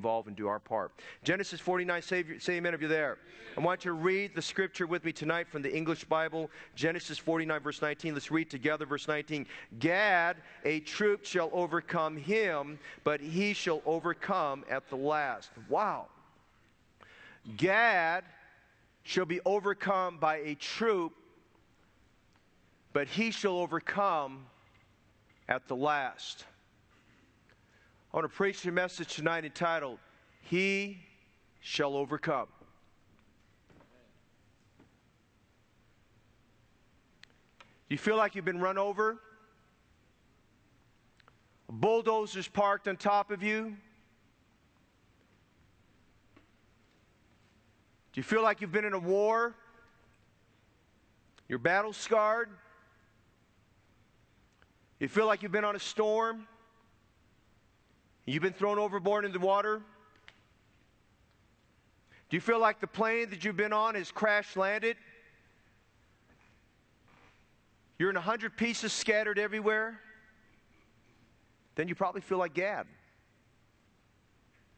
involved and do our part. Genesis 49, say, say amen if you're there. I want you to read the scripture with me tonight from the English Bible. Genesis 49, verse 19. Let's read together, verse 19. Gad, a troop shall overcome him, but he shall overcome at the last. Wow. Gad shall be overcome by a troop, but he shall overcome at the last. I want to preach a message tonight entitled, He Shall Overcome. You feel like you've been run over? A Bulldozers parked on top of you? Do you feel like you've been in a war? You're battle scarred? You feel like you've been on a storm? You've been thrown overboard in the water? Do you feel like the plane that you've been on has crash landed? You're in a hundred pieces scattered everywhere? Then you probably feel like Gad.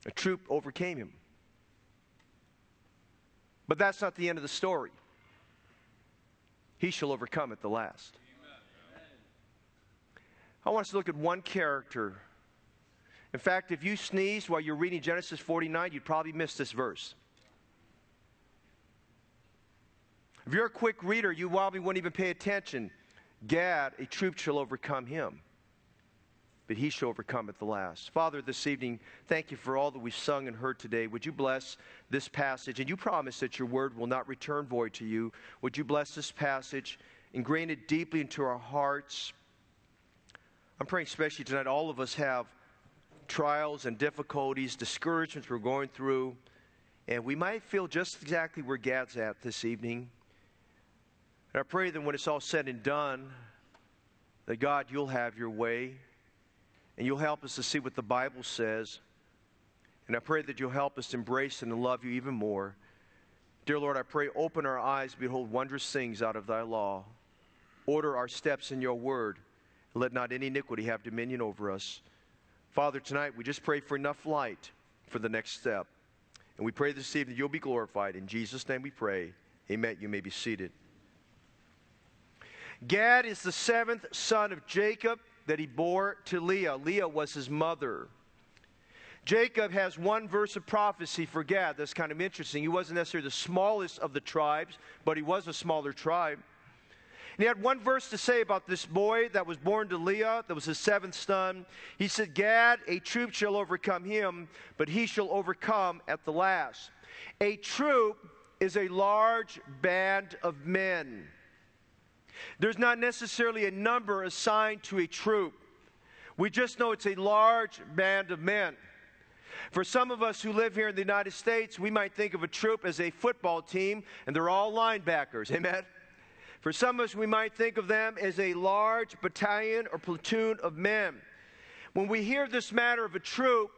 A troop overcame him. But that's not the end of the story. He shall overcome at the last. I want us to look at one character. In fact, if you sneezed while you're reading Genesis 49, you'd probably miss this verse. If you're a quick reader, you probably wouldn't even pay attention. Gad, a troop shall overcome him but he shall overcome at the last. Father, this evening, thank you for all that we've sung and heard today. Would you bless this passage? And you promise that your word will not return void to you. Would you bless this passage, ingrain it deeply into our hearts? I'm praying, especially tonight, all of us have trials and difficulties, discouragements we're going through, and we might feel just exactly where Gad's at this evening. And I pray that when it's all said and done, that God, you'll have your way and you'll help us to see what the Bible says. And I pray that you'll help us embrace and love you even more. Dear Lord, I pray, open our eyes, behold wondrous things out of thy law. Order our steps in your word. And let not any iniquity have dominion over us. Father, tonight we just pray for enough light for the next step. And we pray this evening you'll be glorified. In Jesus' name we pray. Amen. You may be seated. Gad is the seventh son of Jacob that he bore to Leah. Leah was his mother. Jacob has one verse of prophecy for Gad. That's kind of interesting. He wasn't necessarily the smallest of the tribes, but he was a smaller tribe. And he had one verse to say about this boy that was born to Leah, that was his seventh son. He said, Gad, a troop shall overcome him, but he shall overcome at the last. A troop is a large band of men. There's not necessarily a number assigned to a troop. We just know it's a large band of men. For some of us who live here in the United States, we might think of a troop as a football team, and they're all linebackers. Amen? For some of us, we might think of them as a large battalion or platoon of men. When we hear this matter of a troop,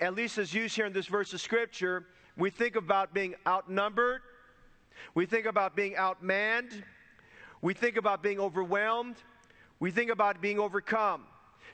at least as used here in this verse of Scripture, we think about being outnumbered, we think about being outmanned, we think about being overwhelmed. We think about being overcome.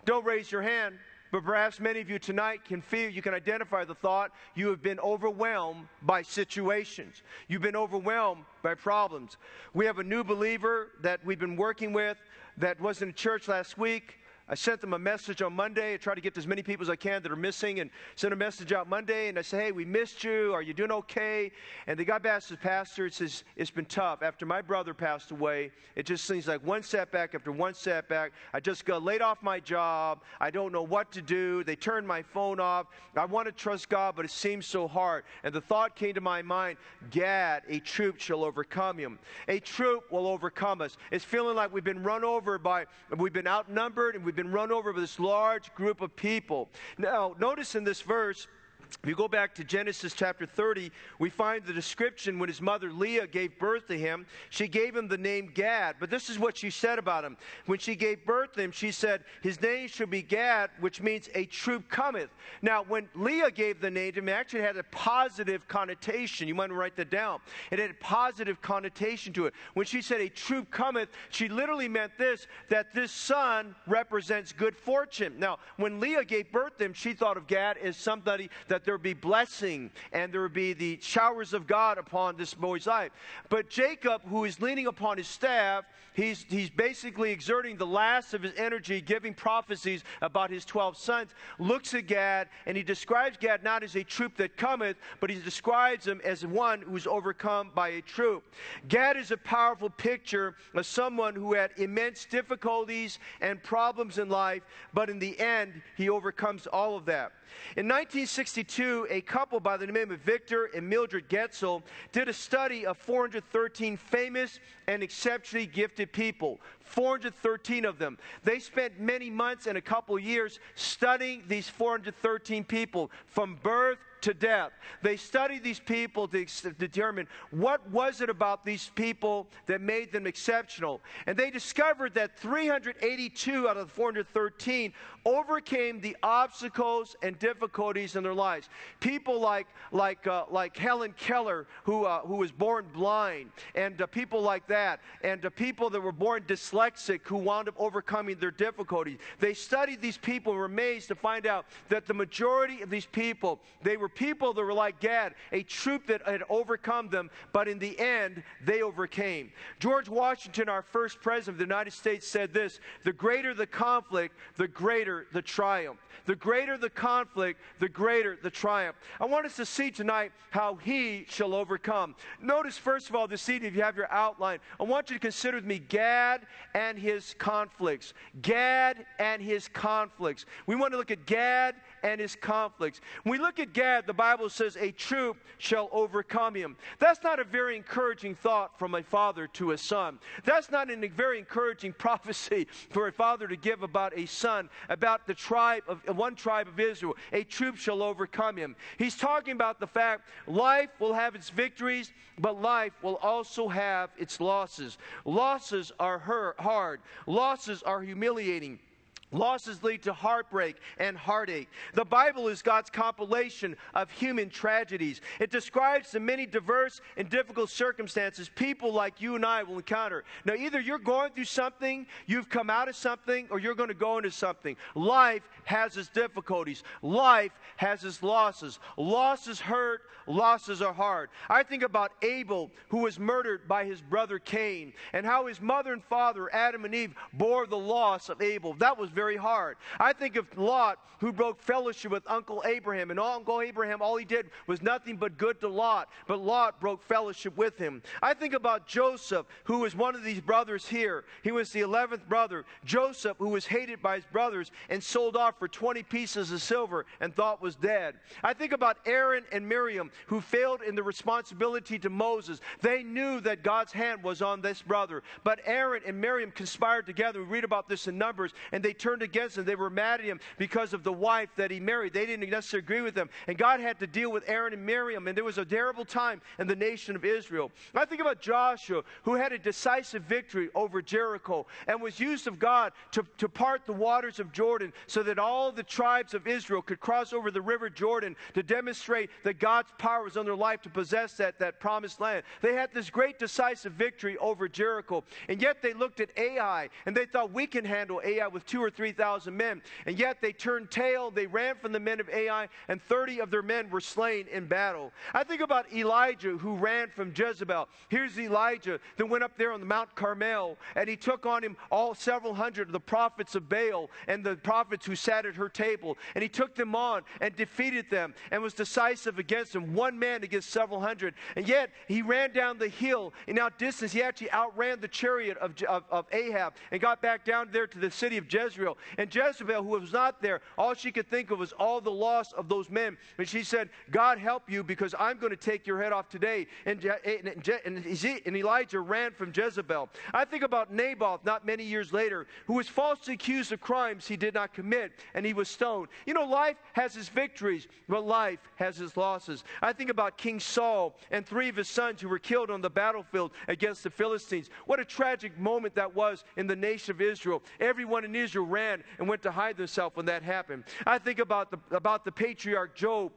Don't raise your hand, but perhaps many of you tonight can feel, you can identify the thought you have been overwhelmed by situations. You've been overwhelmed by problems. We have a new believer that we've been working with that was in church last week. I sent them a message on Monday. I try to get as many people as I can that are missing and sent a message out Monday. And I said, hey, we missed you. Are you doing okay? And the guy back to the pastor and says, it's been tough. After my brother passed away, it just seems like one setback after one setback. I just got laid off my job. I don't know what to do. They turned my phone off. I want to trust God, but it seems so hard. And the thought came to my mind, Gad, a troop shall overcome him. A troop will overcome us. It's feeling like we've been run over by, we've been outnumbered and we've been run over by this large group of people. Now, notice in this verse, if you go back to Genesis chapter 30, we find the description when his mother Leah gave birth to him. She gave him the name Gad. But this is what she said about him. When she gave birth to him, she said, His name shall be Gad, which means a troop cometh. Now, when Leah gave the name to him, it actually had a positive connotation. You might write that down. It had a positive connotation to it. When she said a troop cometh, she literally meant this that this son represents good fortune. Now, when Leah gave birth to him, she thought of Gad as somebody that that there be blessing and there be the showers of God upon this boy's life. But Jacob, who is leaning upon his staff, he's, he's basically exerting the last of his energy, giving prophecies about his 12 sons, looks at Gad, and he describes Gad not as a troop that cometh, but he describes him as one who's overcome by a troop. Gad is a powerful picture of someone who had immense difficulties and problems in life, but in the end, he overcomes all of that. In 1962, a couple by the name of Victor and Mildred Goertzel did a study of 413 famous and exceptionally gifted people. 413 of them. They spent many months and a couple years studying these 413 people from birth to death. They studied these people to determine what was it about these people that made them exceptional. And they discovered that 382 out of the 413 overcame the obstacles and difficulties in their lives. People like, like, uh, like Helen Keller, who, uh, who was born blind, and uh, people like that, and uh, people that were born dyslexic who wound up overcoming their difficulties. They studied these people and were amazed to find out that the majority of these people, they were people that were like Gad, a troop that had overcome them, but in the end, they overcame. George Washington, our first president of the United States, said this The greater the conflict, the greater the triumph. The greater the conflict, the greater the triumph. I want us to see tonight how he shall overcome. Notice, first of all, this evening, if you have your outline, I want you to consider with me Gad and his conflicts. Gad and his conflicts. We want to look at Gad and his conflicts. When we look at Gad, the Bible says, A troop shall overcome him. That's not a very encouraging thought from a father to a son. That's not a very encouraging prophecy for a father to give about a son, about the tribe of one tribe of Israel. A troop shall overcome him. He's talking about the fact life will have its victories, but life will also have its losses. Losses are hard, losses are humiliating. Losses lead to heartbreak and heartache. The Bible is God's compilation of human tragedies. It describes the many diverse and difficult circumstances people like you and I will encounter. Now, either you're going through something, you've come out of something, or you're going to go into something. Life has its difficulties, life has its losses. Losses hurt, losses are hard. I think about Abel, who was murdered by his brother Cain, and how his mother and father, Adam and Eve, bore the loss of Abel. That was very hard. I think of Lot, who broke fellowship with Uncle Abraham, and Uncle Abraham, all he did was nothing but good to Lot, but Lot broke fellowship with him. I think about Joseph, who was one of these brothers here. He was the 11th brother. Joseph, who was hated by his brothers and sold off for 20 pieces of silver and thought was dead. I think about Aaron and Miriam, who failed in the responsibility to Moses. They knew that God's hand was on this brother, but Aaron and Miriam conspired together. We read about this in Numbers, and they turned turned against him. They were mad at him because of the wife that he married. They didn't necessarily agree with him. And God had to deal with Aaron and Miriam. And there was a terrible time in the nation of Israel. I think about Joshua, who had a decisive victory over Jericho and was used of God to, to part the waters of Jordan so that all the tribes of Israel could cross over the river Jordan to demonstrate that God's power was on their life to possess that, that promised land. They had this great decisive victory over Jericho. And yet they looked at Ai and they thought we can handle Ai with two or three 3,000 men. And yet they turned tail, they ran from the men of Ai, and 30 of their men were slain in battle. I think about Elijah who ran from Jezebel. Here's Elijah that went up there on the Mount Carmel, and he took on him all several hundred of the prophets of Baal and the prophets who sat at her table. And he took them on and defeated them and was decisive against them, one man against several hundred. And yet he ran down the hill and outdistanced, he actually outran the chariot of, of, of Ahab and got back down there to the city of Jezreel. Israel. And Jezebel, who was not there, all she could think of was all the loss of those men. And she said, God help you because I'm going to take your head off today. And, and, and Elijah ran from Jezebel. I think about Naboth not many years later, who was falsely accused of crimes he did not commit, and he was stoned. You know, life has its victories, but life has its losses. I think about King Saul and three of his sons who were killed on the battlefield against the Philistines. What a tragic moment that was in the nation of Israel. Everyone in Israel ran ran and went to hide themselves when that happened. I think about the, about the patriarch Job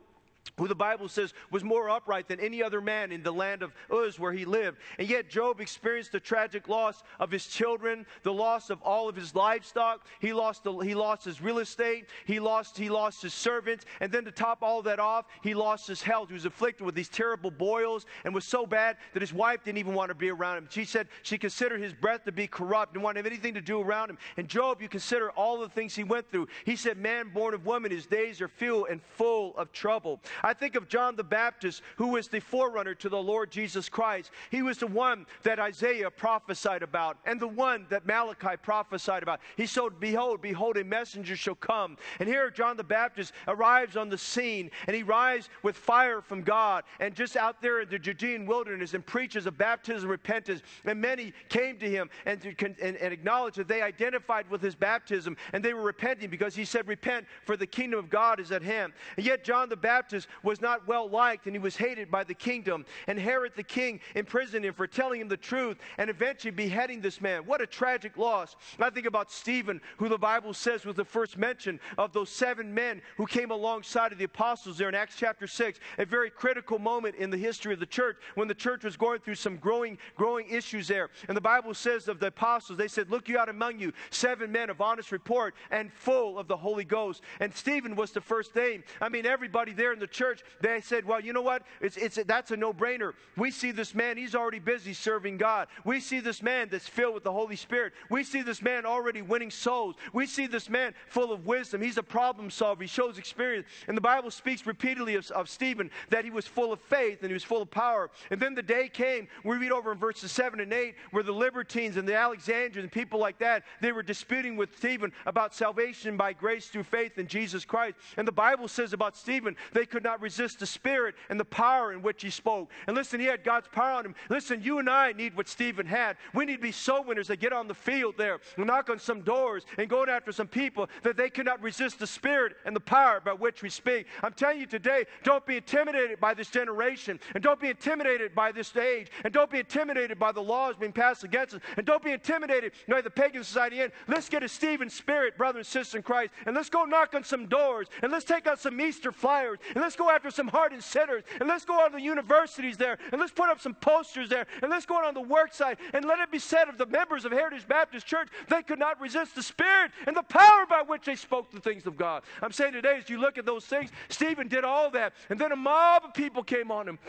who the Bible says was more upright than any other man in the land of Uz where he lived. And yet Job experienced the tragic loss of his children, the loss of all of his livestock. He lost, the, he lost his real estate. He lost, he lost his servants. And then to top all that off, he lost his health. He was afflicted with these terrible boils and was so bad that his wife didn't even want to be around him. She said she considered his breath to be corrupt, and wanted have anything to do around him. And Job, you consider all the things he went through. He said, Man born of woman, his days are few and full of trouble. I think of John the Baptist, who was the forerunner to the Lord Jesus Christ. He was the one that Isaiah prophesied about and the one that Malachi prophesied about. He said, Behold, behold, a messenger shall come. And here John the Baptist arrives on the scene and he arrives with fire from God and just out there in the Judean wilderness and preaches a baptism of repentance. And many came to him and, and, and acknowledged that they identified with his baptism and they were repenting because he said, Repent, for the kingdom of God is at hand. And yet John the Baptist was not not well liked and he was hated by the kingdom. And Herod the king imprisoned him for telling him the truth and eventually beheading this man. What a tragic loss. I think about Stephen, who the Bible says was the first mention of those seven men who came alongside of the apostles there in Acts chapter 6, a very critical moment in the history of the church when the church was going through some growing, growing issues there. And the Bible says of the apostles, they said, Look you out among you, seven men of honest report and full of the Holy Ghost. And Stephen was the first name. I mean, everybody there in the church, they said, well, you know what? It's, it's, that's a no brainer. We see this man, he's already busy serving God. We see this man that's filled with the Holy Spirit. We see this man already winning souls. We see this man full of wisdom. He's a problem solver. He shows experience. And the Bible speaks repeatedly of, of Stephen that he was full of faith and he was full of power. And then the day came, we read over in verses 7 and 8, where the libertines and the Alexandrians and people like that, they were disputing with Stephen about salvation by grace through faith in Jesus Christ. And the Bible says about Stephen, they could not resist the spirit and the power in which he spoke. And listen, he had God's power on him. Listen, you and I need what Stephen had. We need to be soul winners that get on the field there knock on some doors and go after some people that they cannot resist the spirit and the power by which we speak. I'm telling you today, don't be intimidated by this generation and don't be intimidated by this age and don't be intimidated by the laws being passed against us and don't be intimidated by the pagan society in. Let's get a Stephen spirit, brother and sister in Christ, and let's go knock on some doors and let's take out some Easter flyers and let's go after some some hardened sinners. And let's go out to the universities there. And let's put up some posters there. And let's go out on the work site. And let it be said of the members of Heritage Baptist Church, they could not resist the Spirit and the power by which they spoke the things of God. I'm saying today, as you look at those things, Stephen did all that. And then a mob of people came on him.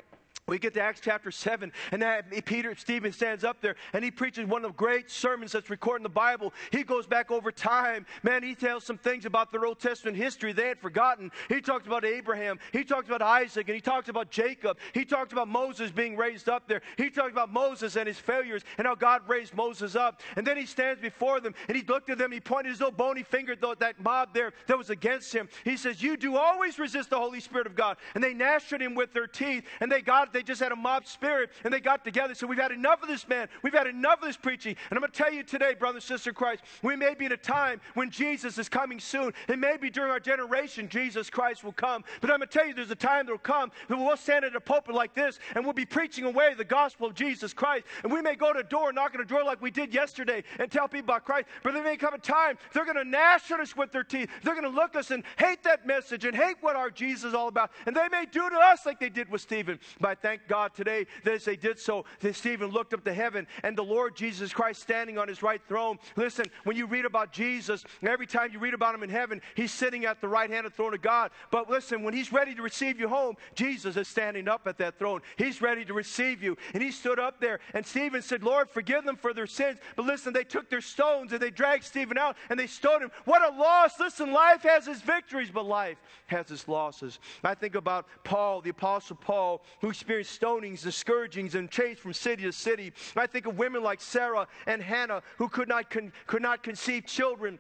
We get to Acts chapter 7, and that Peter, Stephen stands up there, and he preaches one of the great sermons that's recorded in the Bible. He goes back over time. Man, he tells some things about their Old Testament history they had forgotten. He talks about Abraham. He talks about Isaac, and he talks about Jacob. He talks about Moses being raised up there. He talks about Moses and his failures, and how God raised Moses up. And then he stands before them, and he looked at them, he pointed his little bony finger at that mob there that was against him. He says, You do always resist the Holy Spirit of God. And they gnashed at him with their teeth, and they got they just had a mob spirit and they got together. So we've had enough of this man. We've had enough of this preaching. And I'm going to tell you today, brother and sister Christ, we may be in a time when Jesus is coming soon. And maybe during our generation, Jesus Christ will come. But I'm going to tell you, there's a time that will come that we'll stand at a pulpit like this and we'll be preaching away the gospel of Jesus Christ. And we may go to a door, knock on a door like we did yesterday and tell people about Christ. But there may come a time they're going to gnash at us with their teeth. They're going to look at us and hate that message and hate what our Jesus is all about. And they may do to us like they did with Stephen. But thank God today that as they did so, that Stephen looked up to heaven and the Lord Jesus Christ standing on his right throne. Listen, when you read about Jesus, every time you read about him in heaven, he's sitting at the right hand of the throne of God. But listen, when he's ready to receive you home, Jesus is standing up at that throne. He's ready to receive you. And he stood up there, and Stephen said, Lord, forgive them for their sins. But listen, they took their stones and they dragged Stephen out and they stoned him. What a loss. Listen, life has its victories, but life has its losses. I think about Paul, the Apostle Paul, who experienced stoning stonings and scourgings and chased from city to city. I think of women like Sarah and Hannah who could not, con- could not conceive children.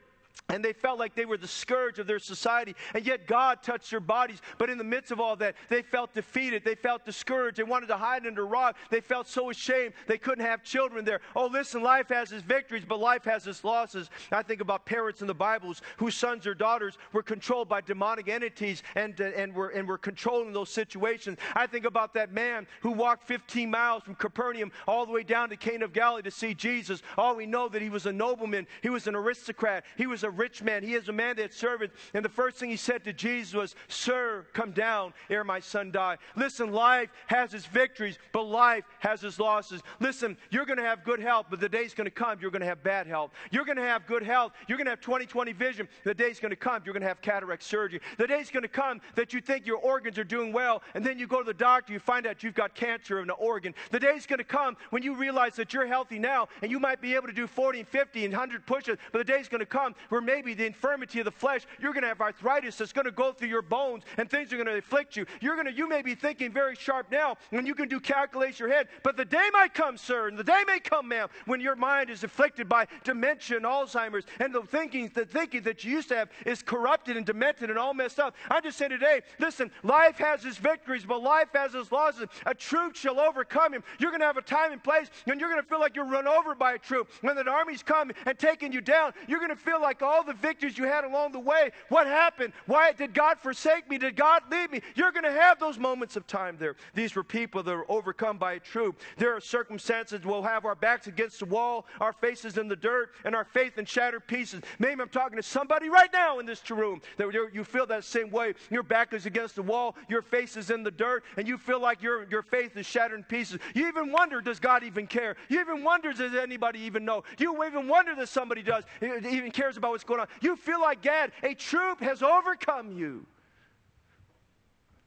And they felt like they were the scourge of their society. And yet God touched their bodies. But in the midst of all that, they felt defeated. They felt discouraged. They wanted to hide under a rock. They felt so ashamed they couldn't have children there. Oh, listen, life has its victories, but life has its losses. I think about parents in the Bibles whose sons or daughters were controlled by demonic entities and, uh, and, were, and were controlling those situations. I think about that man who walked 15 miles from Capernaum all the way down to Cana of Galilee to see Jesus. Oh, we know that he was a nobleman. He was an aristocrat. He was a rich man. He is a man that had. And the first thing he said to Jesus was, Sir, come down ere my son die. Listen, life has its victories, but life has its losses. Listen, you're going to have good health, but the day's going to come, you're going to have bad health. You're going to have good health. You're going to have 20 20 vision. The day's going to come, you're going to have cataract surgery. The day's going to come that you think your organs are doing well, and then you go to the doctor, you find out you've got cancer in the organ. The day's going to come when you realize that you're healthy now, and you might be able to do 40 and 50 and 100 pushes, but the day's going to come where maybe the infirmity of the flesh, you're going to have arthritis that's going to go through your bones, and things are going to afflict you. You're going to, you may be thinking very sharp now, and you can do calculate your head, but the day might come, sir, and the day may come, ma'am, when your mind is afflicted by dementia and Alzheimer's, and the thinking, the thinking that you used to have is corrupted and demented and all messed up. I just say today, listen, life has its victories, but life has its losses. A troop shall overcome him. You're going to have a time and place, and you're going to feel like you're run over by a troop. When the army's come and taking you down, you're going to feel like all the victories you had along the way. What happened? Why did God forsake me? Did God leave me? You're going to have those moments of time there. These were people that were overcome by a troop. There are circumstances we'll have our backs against the wall, our faces in the dirt, and our faith in shattered pieces. Maybe I'm talking to somebody right now in this room that you feel that same way. Your back is against the wall, your face is in the dirt, and you feel like your, your faith is shattered in pieces. You even wonder, does God even care? You even wonder, does anybody even know? You even wonder that somebody does, even cares about what's going on. You feel like Gad, a troop has overcome you.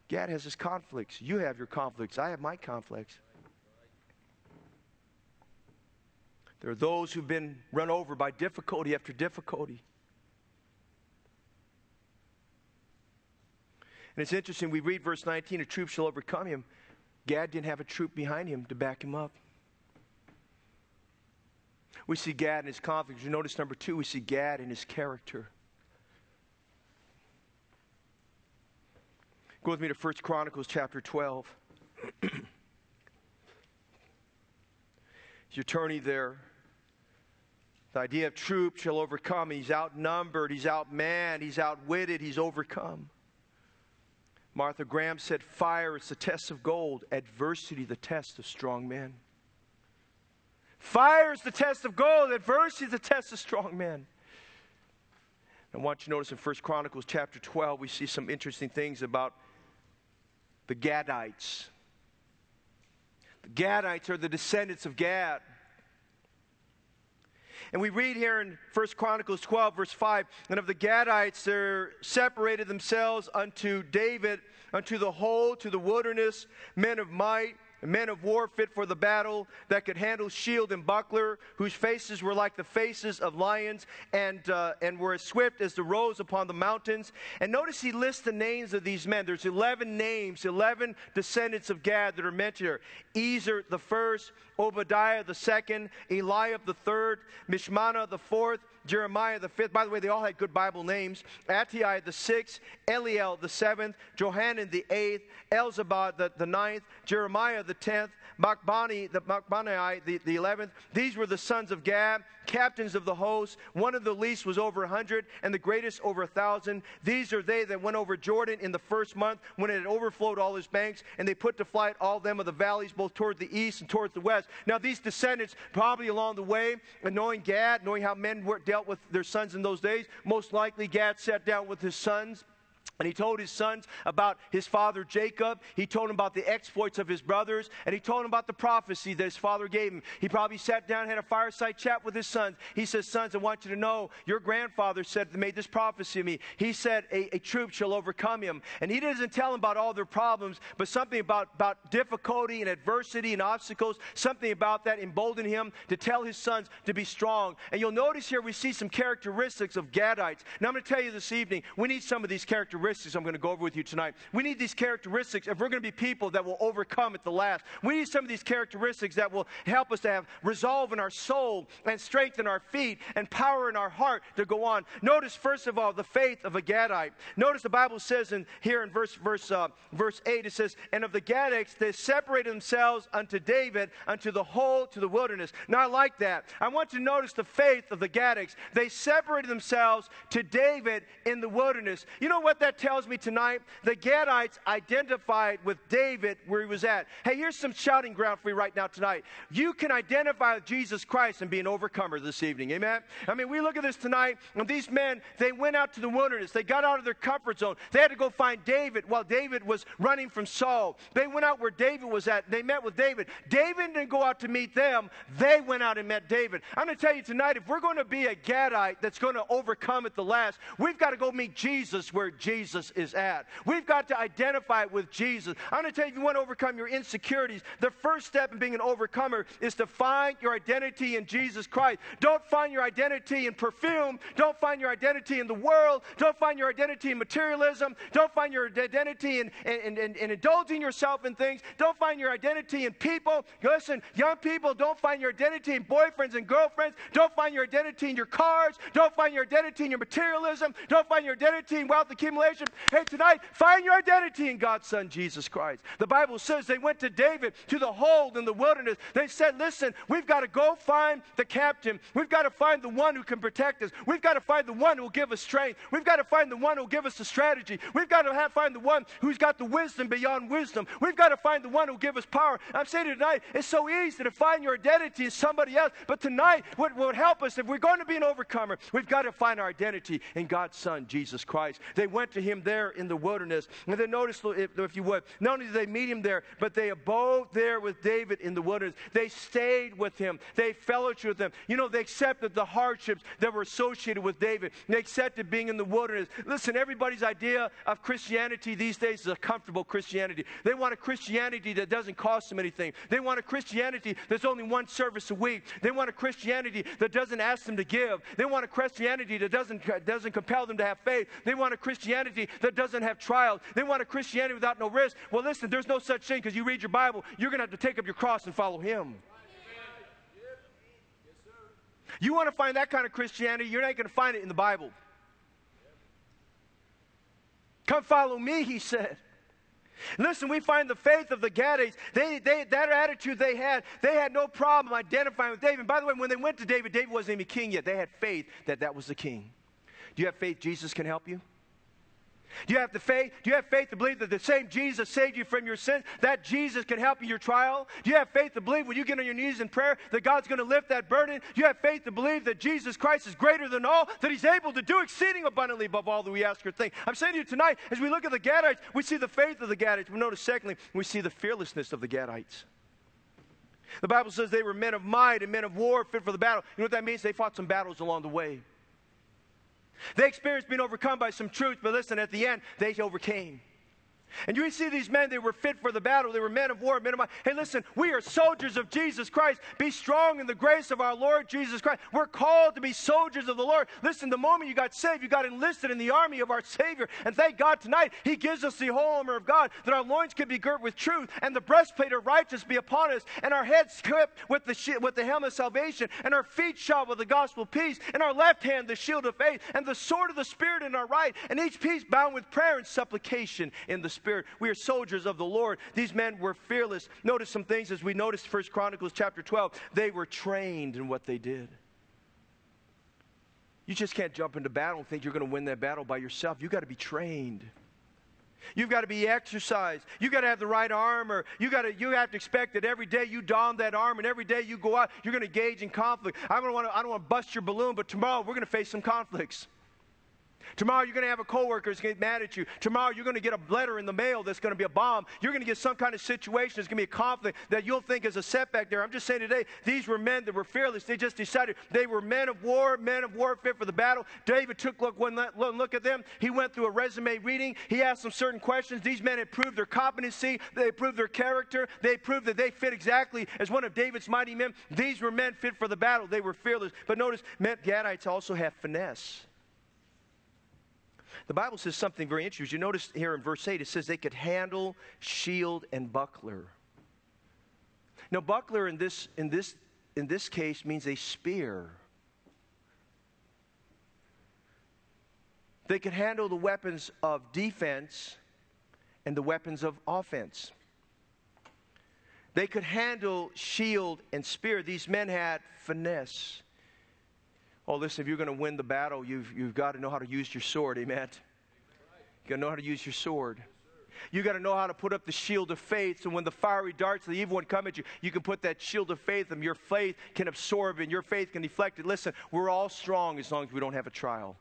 Gad has his conflicts. You have your conflicts. I have my conflicts. There are those who've been run over by difficulty after difficulty. And it's interesting, we read verse 19 a troop shall overcome him. Gad didn't have a troop behind him to back him up. We see Gad in his confidence. You notice number two, we see Gad in his character. Go with me to 1 Chronicles chapter 12. You're turning there. The idea of troops shall overcome. He's outnumbered, he's outmanned, he's outwitted, he's overcome. Martha Graham said, Fire is the test of gold, adversity the test of strong men. Fire is the test of gold, adversity is the test of strong men. I want you to notice in 1 Chronicles chapter 12, we see some interesting things about the Gadites. The Gadites are the descendants of Gad. And we read here in 1 Chronicles 12, verse 5, and of the Gadites, they separated themselves unto David, unto the whole, to the wilderness, men of might, men of war fit for the battle, that could handle shield and buckler, whose faces were like the faces of lions, and, uh, and were as swift as the roes upon the mountains. And notice he lists the names of these men. There's 11 names, 11 descendants of Gad that are mentioned here. Ezer the first, Obadiah the second, Eliab the third, Mishmannah the fourth, Jeremiah the fifth. By the way, they all had good Bible names. Attai the sixth, Eliel the seventh, Johanan the eighth, Elzabad the, the ninth, Jeremiah the tenth, Machbanai the Machbanai the, the eleventh. These were the sons of Gad, captains of the host. One of the least was over a hundred, and the greatest over a thousand. These are they that went over Jordan in the first month when it had overflowed all his banks, and they put to flight all them of the valleys, both toward the east and towards the west. Now these descendants, probably along the way, knowing Gad, knowing how men were, dealt dealt with their sons in those days. Most likely, Gad sat down with his sons and he told his sons about his father Jacob. He told them about the exploits of his brothers. And he told them about the prophecy that his father gave him. He probably sat down and had a fireside chat with his sons. He says, Sons, I want you to know your grandfather said, made this prophecy of me. He said, a, a troop shall overcome him. And he doesn't tell them about all their problems, but something about, about difficulty and adversity and obstacles, something about that emboldened him to tell his sons to be strong. And you'll notice here we see some characteristics of Gadites. Now I'm going to tell you this evening, we need some of these characteristics characteristics I'm going to go over with you tonight. We need these characteristics if we're going to be people that will overcome at the last. We need some of these characteristics that will help us to have resolve in our soul and strength in our feet and power in our heart to go on. Notice, first of all, the faith of a Gadite. Notice the Bible says in here in verse verse uh, verse 8, it says, And of the Gadites they separated themselves unto David, unto the whole, to the wilderness. Now I like that. I want to notice the faith of the Gadites. They separated themselves to David in the wilderness. You know what that tells me tonight the Gadites identified with David where he was at. Hey, here's some shouting ground for you right now tonight. You can identify with Jesus Christ and be an overcomer this evening. Amen? I mean, we look at this tonight, and these men, they went out to the wilderness. They got out of their comfort zone. They had to go find David while David was running from Saul. They went out where David was at. They met with David. David didn't go out to meet them, they went out and met David. I'm going to tell you tonight if we're going to be a Gadite that's going to overcome at the last, we've got to go meet Jesus where Jesus is at. We've got to identify with Jesus. I'm going to tell you if you want to overcome your insecurities, the first step in being an overcomer is to find your identity in Jesus Christ. Don't find your identity in perfume. Don't find your identity in the world. Don't find your identity in materialism. Don't find your identity in, in, in, in indulging yourself in things. Don't find your identity in people. Listen, young people, don't find your identity in boyfriends and girlfriends. Don't find your identity in your cars. Don't find your identity in your materialism. Don't find your identity in wealth accumulation. Hey, tonight, find your identity in God's Son, Jesus Christ. The Bible says they went to David to the hold in the wilderness. They said, Listen, we've got to go find the captain. We've got to find the one who can protect us. We've got to find the one who will give us strength. We've got to find the one who will give us the strategy. We've got to have, find the one who's got the wisdom beyond wisdom. We've got to find the one who will give us power. I'm saying tonight, it's so easy to find your identity in somebody else. But tonight, what would help us, if we're going to be an overcomer, we've got to find our identity in God's Son, Jesus Christ. They went to him there in the wilderness. And then notice, if, if you would, not only did they meet him there, but they abode there with David in the wilderness. They stayed with him. They fellowshiped with him. You know, they accepted the hardships that were associated with David. They accepted being in the wilderness. Listen, everybody's idea of Christianity these days is a comfortable Christianity. They want a Christianity that doesn't cost them anything. They want a Christianity that's only one service a week. They want a Christianity that doesn't ask them to give. They want a Christianity that doesn't, doesn't compel them to have faith. They want a Christianity that doesn't have trials. They want a Christianity without no risk. Well, listen, there's no such thing because you read your Bible, you're going to have to take up your cross and follow Him. You want to find that kind of Christianity, you're not going to find it in the Bible. Come follow me, he said. Listen, we find the faith of the Gadites. They, they, that attitude they had, they had no problem identifying with David. And by the way, when they went to David, David wasn't even king yet. They had faith that that was the king. Do you have faith Jesus can help you? Do you have the faith? Do you have faith to believe that the same Jesus saved you from your sins? That Jesus can help you in your trial? Do you have faith to believe when you get on your knees in prayer that God's going to lift that burden? Do you have faith to believe that Jesus Christ is greater than all, that He's able to do exceeding abundantly above all that we ask or think? I'm saying to you tonight, as we look at the Gadites, we see the faith of the Gadites. We notice, secondly, we see the fearlessness of the Gadites. The Bible says they were men of might and men of war, fit for the battle. You know what that means? They fought some battles along the way. They experienced being overcome by some truth, but listen, at the end, they overcame. And you see these men, they were fit for the battle. They were men of war, men of might. Hey, listen, we are soldiers of Jesus Christ. Be strong in the grace of our Lord Jesus Christ. We're called to be soldiers of the Lord. Listen, the moment you got saved, you got enlisted in the army of our Savior. And thank God tonight, He gives us the whole armor of God, that our loins can be girt with truth, and the breastplate of righteousness be upon us, and our heads equipped with the, with the helmet of salvation, and our feet shod with the gospel of peace, and our left hand the shield of faith, and the sword of the Spirit in our right, and each piece bound with prayer and supplication in the Spirit. We are soldiers of the Lord. These men were fearless. Notice some things as we noticed First Chronicles chapter 12. They were trained in what they did. You just can't jump into battle and think you're going to win that battle by yourself. You've got to be trained. You've got to be exercised. You've got to have the right armor. You got to you have to expect that every day you don that armor and every day you go out, you're going to engage in conflict. I don't want to I don't want to bust your balloon, but tomorrow we're going to face some conflicts. Tomorrow you're going to have a coworker who's going to get mad at you. Tomorrow you're going to get a letter in the mail that's going to be a bomb. You're going to get some kind of situation that's going to be a conflict that you'll think is a setback there. I'm just saying today, these were men that were fearless. They just decided they were men of war, men of war fit for the battle. David took look one look at them. He went through a resume reading. He asked them certain questions. These men had proved their competency. They proved their character. They proved that they fit exactly as one of David's mighty men. These were men fit for the battle. They were fearless. But notice, men Gadites also have finesse. The Bible says something very interesting. You notice here in verse 8, it says they could handle shield and buckler. Now, buckler in this, in this, in this case means a spear. They could handle the weapons of defense and the weapons of offense. They could handle shield and spear. These men had finesse. Oh, listen, if you're going to win the battle, you've, you've got to know how to use your sword, amen? You've got to know how to use your sword. You got to know how to put up the shield of faith so when the fiery darts of the evil one come at you, you can put that shield of faith and your faith can absorb it and your faith can deflect it. Listen, we're all strong as long as we don't have a trial.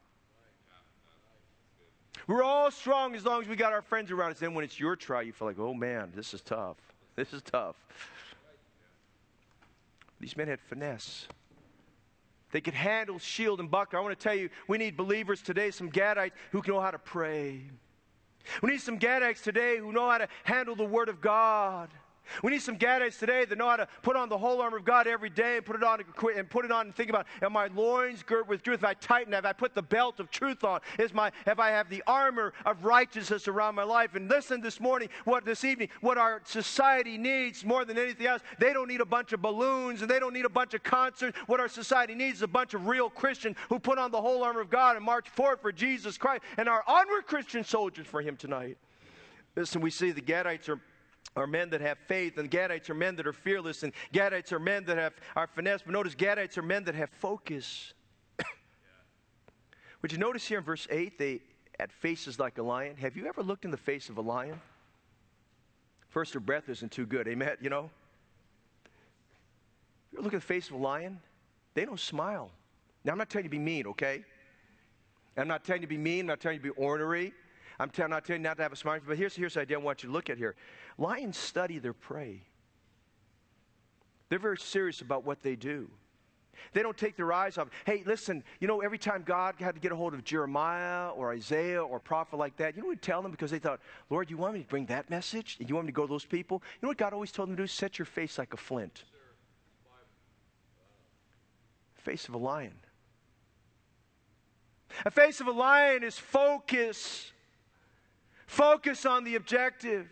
We're all strong as long as we got our friends around us. Then when it's your trial, you feel like, oh man, this is tough. This is tough. These men had finesse. They could handle shield and buckler. I want to tell you, we need believers today, some Gadites who know how to pray. We need some Gadites today who know how to handle the Word of God. We need some Gadites today that know how to put on the whole armor of God every day and put it on and put it on and think about, am my loins girt with truth? Have I tightened? Have I put the belt of truth on? Is my have I have the armor of righteousness around my life? And listen this morning, what this evening, what our society needs more than anything else, they don't need a bunch of balloons and they don't need a bunch of concerts. What our society needs is a bunch of real Christians who put on the whole armor of God and march forward for Jesus Christ and are onward Christian soldiers for him tonight. Listen, we see the Gadites are are men that have faith, and Gadites are men that are fearless, and Gadites are men that have are finesse. But notice Gadites are men that have focus. Would you notice here in verse 8, they had faces like a lion? Have you ever looked in the face of a lion? First, their breath isn't too good, amen? You know? You look at the face of a lion, they don't smile. Now, I'm not telling you to be mean, okay? I'm not telling you to be mean, I'm not telling you to be ornery. I'm, t- not telling you not to have a smile, but here's, here's the idea I want you to look at here. Lions study their prey. They're very serious about what they do. They don't take their eyes off. Hey, listen, you know, every time God had to get a hold of Jeremiah or Isaiah or a prophet like that, you know what he'd tell them? Because they thought, Lord, you want me to bring that message? You want me to go to those people? You know what God always told them to do? Set your face like a flint. Face of a lion. A face of a lion is focus. Focus on the objective.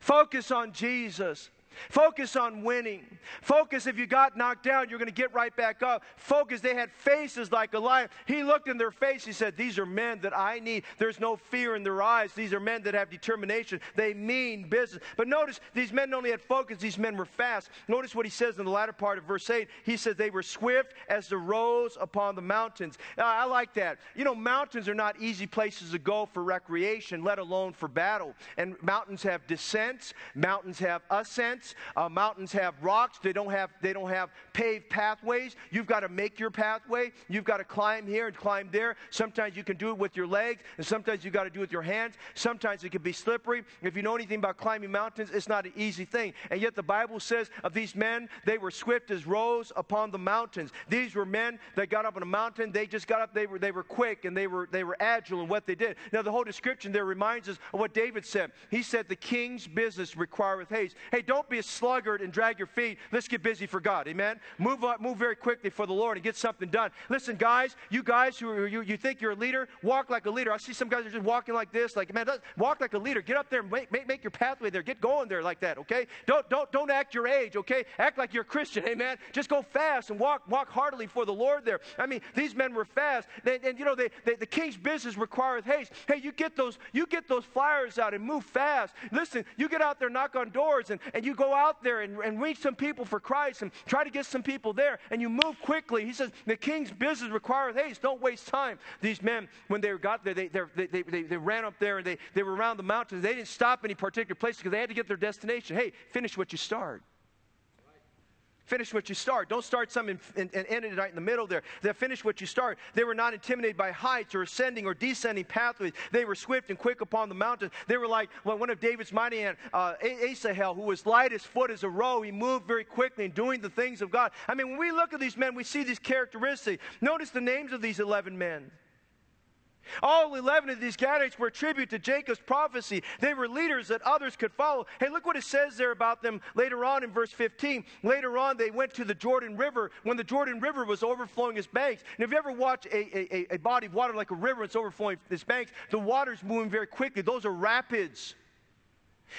Focus on Jesus. Focus on winning. Focus if you got knocked down, you're going to get right back up. Focus, they had faces like a lion. He looked in their face. He said, These are men that I need. There's no fear in their eyes. These are men that have determination. They mean business. But notice, these men only had focus, these men were fast. Notice what he says in the latter part of verse 8. He says, They were swift as the roes upon the mountains. I like that. You know, mountains are not easy places to go for recreation, let alone for battle. And mountains have descents, mountains have ascents. Uh, mountains have rocks. They don't have, they don't have paved pathways. You've got to make your pathway. You've got to climb here and climb there. Sometimes you can do it with your legs, and sometimes you've got to do it with your hands. Sometimes it can be slippery. If you know anything about climbing mountains, it's not an easy thing. And yet the Bible says of these men, they were swift as roes upon the mountains. These were men that got up on a mountain. They just got up. They were, they were quick and they were, they were agile in what they did. Now, the whole description there reminds us of what David said. He said, The king's business requireth haste. Hey, don't be be a sluggard and drag your feet. Let's get busy for God. Amen. Move up, move very quickly for the Lord and get something done. Listen, guys, you guys who are, you, you think you're a leader, walk like a leader. I see some guys are just walking like this, like man, walk like a leader. Get up there and make, make, make your pathway there. Get going there like that. Okay. Don't don't don't act your age. Okay. Act like you're a Christian. Amen. Just go fast and walk walk heartily for the Lord there. I mean, these men were fast, and, and you know they, they, the king's business requires haste. Hey, you get those you get those flyers out and move fast. Listen, you get out there, knock on doors, and, and you go out there and, and reach some people for Christ and try to get some people there, and you move quickly. He says, The king's business requires haste. Don't waste time. These men, when they got there, they, they, they, they, they ran up there and they, they were around the mountains. They didn't stop any particular place because they had to get their destination. Hey, finish what you start. Finish what you start. Don't start some and, and, and end it right in the middle there. They finish what you start. They were not intimidated by heights or ascending or descending pathways. They were swift and quick upon the mountain. They were like well, one of David's mighty men, uh, Asahel, who was light as foot as a roe. He moved very quickly in doing the things of God. I mean, when we look at these men, we see these characteristics. Notice the names of these 11 men. All 11 of these Gadites were a tribute to Jacob's prophecy. They were leaders that others could follow. Hey, look what it says there about them later on in verse 15. Later on, they went to the Jordan River when the Jordan River was overflowing its banks. And if you ever watch a, a, a body of water like a river, it's overflowing its banks, the water's moving very quickly. Those are rapids.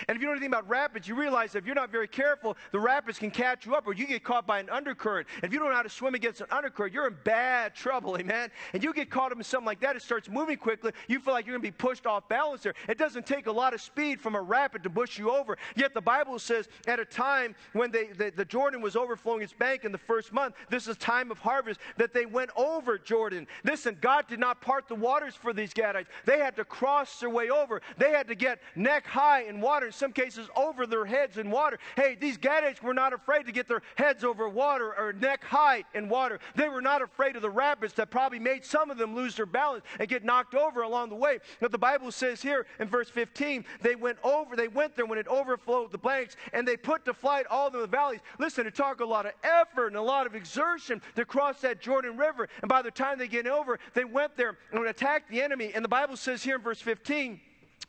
And if you know anything about rapids, you realize if you're not very careful, the rapids can catch you up or you get caught by an undercurrent. And if you don't know how to swim against an undercurrent, you're in bad trouble, amen? And you get caught up in something like that, it starts moving quickly, you feel like you're going to be pushed off balance there. It doesn't take a lot of speed from a rapid to push you over. Yet the Bible says at a time when they, the, the Jordan was overflowing its bank in the first month, this is time of harvest, that they went over Jordan. Listen, God did not part the waters for these Gadites. They had to cross their way over. They had to get neck high in water water, in some cases over their heads in water. Hey, these Gadites were not afraid to get their heads over water or neck height in water. They were not afraid of the rapids that probably made some of them lose their balance and get knocked over along the way. But the Bible says here in verse 15, they went over, they went there when it overflowed the banks, and they put to flight all the valleys. Listen, it took a lot of effort and a lot of exertion to cross that Jordan River. And by the time they get over, they went there and attacked the enemy. And the Bible says here in verse 15,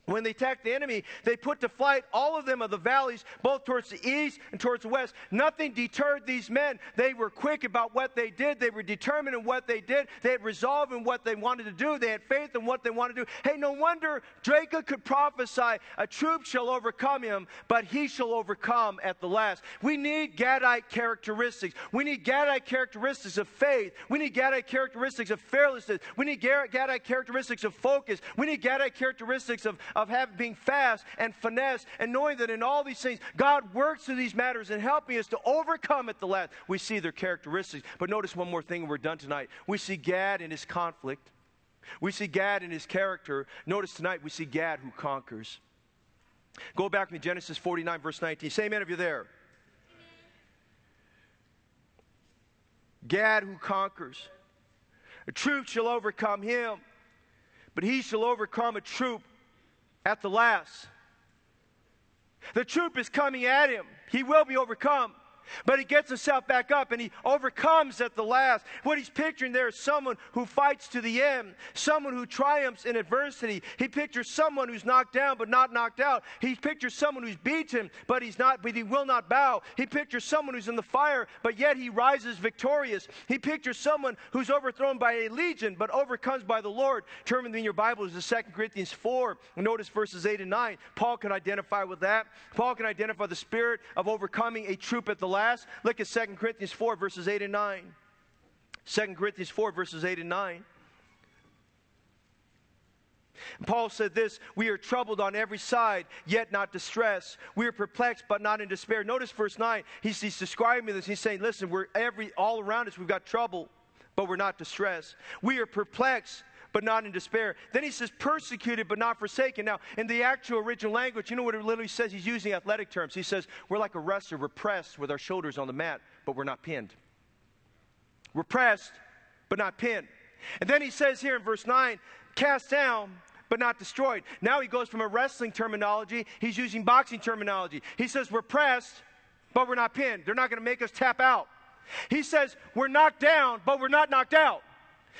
when they attacked the enemy, they put to flight all of them of the valleys, both towards the east and towards the west. Nothing deterred these men. They were quick about what they did. They were determined in what they did. They had resolve in what they wanted to do. They had faith in what they wanted to do. Hey, no wonder Jacob could prophesy, a troop shall overcome him, but he shall overcome at the last. We need Gadite characteristics. We need Gadite characteristics of faith. We need Gadite characteristics of fearlessness. We need Gadite characteristics of focus. We need Gadite characteristics of, of having, being fast and finesse and knowing that in all these things, God works through these matters and helping us to overcome at the last. We see their characteristics. But notice one more thing, we're done tonight. We see Gad in his conflict. We see Gad in his character. Notice tonight we see Gad who conquers. Go back to Genesis 49, verse 19. Say amen if you're there. Gad who conquers. A troop shall overcome him, but he shall overcome a troop at the last. The troop is coming at him. He will be overcome. But he gets himself back up and he overcomes at the last. What he's picturing there is someone who fights to the end, someone who triumphs in adversity. He pictures someone who's knocked down but not knocked out. He pictures someone who's beaten but he's not, but he will not bow. He pictures someone who's in the fire but yet he rises victorious. He pictures someone who's overthrown by a legion but overcomes by the Lord. Turn with me in your Bibles to 2 Corinthians 4. Notice verses 8 and 9. Paul can identify with that. Paul can identify the spirit of overcoming a troop at the last. Look at 2 Corinthians 4, verses 8 and 9. 2 Corinthians 4, verses 8 and 9. Paul said this We are troubled on every side, yet not distressed. We are perplexed, but not in despair. Notice verse 9. He's, he's describing this. He's saying, Listen, we're every, all around us, we've got trouble, but we're not distressed. We are perplexed, but not in despair. Then he says, persecuted, but not forsaken. Now, in the actual original language, you know what it literally says? He's using athletic terms. He says, we're like a wrestler, we're pressed with our shoulders on the mat, but we're not pinned. We're pressed, but not pinned. And then he says here in verse 9, cast down, but not destroyed. Now he goes from a wrestling terminology, he's using boxing terminology. He says, We're pressed, but we're not pinned. They're not going to make us tap out. He says, We're knocked down, but we're not knocked out.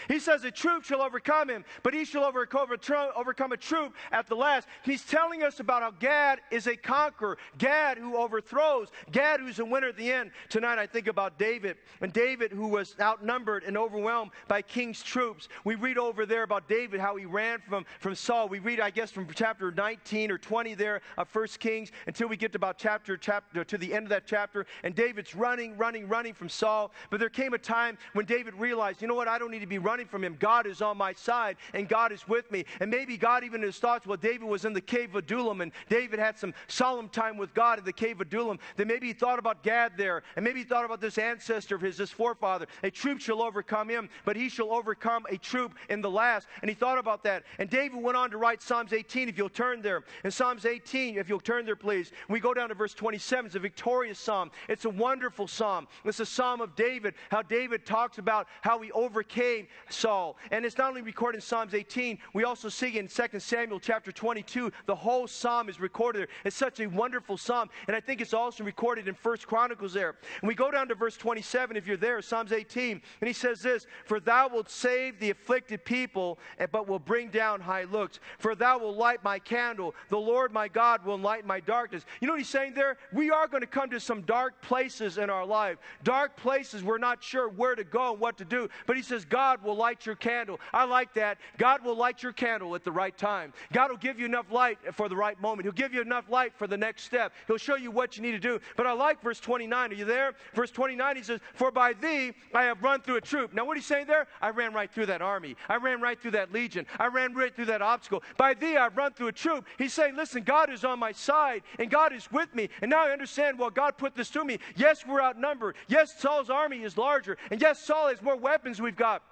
He says a troop shall overcome him, but he shall overcome a, troop at the last. He's telling us about how Gad is a conqueror, Gad who overthrows, Gad who's a winner at the end. Tonight I think about David, and David who was outnumbered and overwhelmed by king's troops. We read over there about David, how he ran from, from Saul. We read, I guess, from chapter 19 or 20 there of First Kings until we get to about chapter, chapter to the end of that chapter. And David's running, running, running from Saul. But there came a time when David realized, you know what, I don't need to be running from him. God is on my side and God is with me. And maybe God, even in his thoughts, well, David was in the cave of Adullam and David had some solemn time with God in the cave of Adullam. Then maybe he thought about Gad there and maybe he thought about this ancestor of his, this forefather. A troop shall overcome him, but he shall overcome a troop in the last. And he thought about that. And David went on to write Psalms 18, if you'll turn there. In Psalms 18, if you'll turn there, please. We go down to verse 27. It's a victorious psalm. It's a wonderful psalm. It's a psalm of David, how David talks about how he overcame Saul. And it's not only recorded in Psalms 18, we also see in 2 Samuel chapter 22, the whole psalm is recorded there. It's such a wonderful psalm. And I think it's also recorded in First Chronicles there. And we go down to verse 27, if you're there, Psalms 18, and he says this For thou wilt save the afflicted people, eh, but will bring down high looks. For thou wilt light my candle. The Lord my God will light my darkness. You know what he's saying there? We are going to come to some dark places in our life, dark places we're not sure where to go and what to do. But he says, God God will light your candle. I like that. God will light your candle at the right time. God will give you enough light for the right moment. He'll give you enough light for the next step. He'll show you what you need to do. But I like verse 29. Are you there? Verse 29, he says, For by thee I have run through a troop. Now, what he's saying there? I ran right through that army. I ran right through that legion. I ran right through that obstacle. By thee I've run through a troop. He's saying, Listen, God is on my side and God is with me. And now I understand, well, God put this to me. Yes, we're outnumbered. Yes, Saul's army is larger. And yes, Saul has more weapons we've got.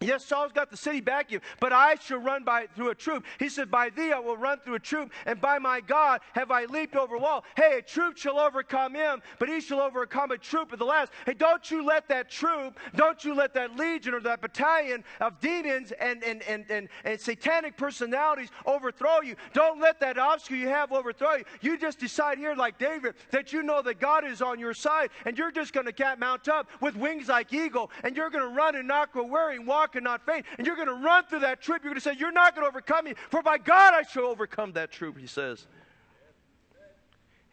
Yes, Saul's got the city back you, but I shall run by through a troop. He said, By thee I will run through a troop, and by my God have I leaped over a wall. Hey, a troop shall overcome him, but he shall overcome a troop at the last. Hey, don't you let that troop, don't you let that legion or that battalion of demons and, and, and, and, and satanic personalities overthrow you. Don't let that obstacle you have overthrow you. You just decide here, like David, that you know that God is on your side, and you're just going to mount up with wings like eagle, and you're going to run and not grow weary and walk and not faint. And you're going to run through that troop. You're going to say, You're not going to overcome me, for by God I shall overcome that troop, he says.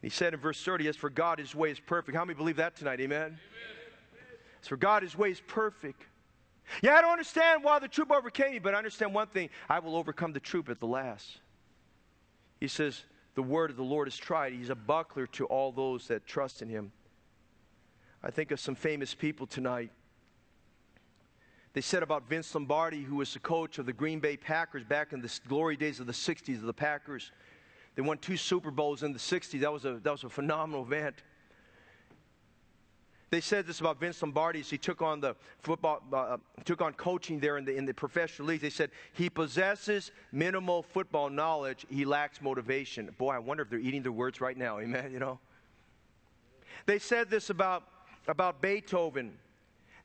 And He said in verse 30, As for God, his way is perfect. How many believe that tonight? Amen? Amen. As for God, his way is perfect. Yeah, I don't understand why the troop overcame me, but I understand one thing I will overcome the troop at the last. He says, The word of the Lord is tried. He's a buckler to all those that trust in him. I think of some famous people tonight they said about Vince Lombardi, who was the coach of the Green Bay Packers back in the glory days of the 60s of the Packers. They won two Super Bowls in the 60s. That was a, that was a phenomenal event. They said this about Vince Lombardi as he took on the football, uh, took on coaching there in the, in the professional leagues. They said he possesses minimal football knowledge. He lacks motivation. Boy, I wonder if they're eating their words right now. Amen. You know. They said this about about Beethoven.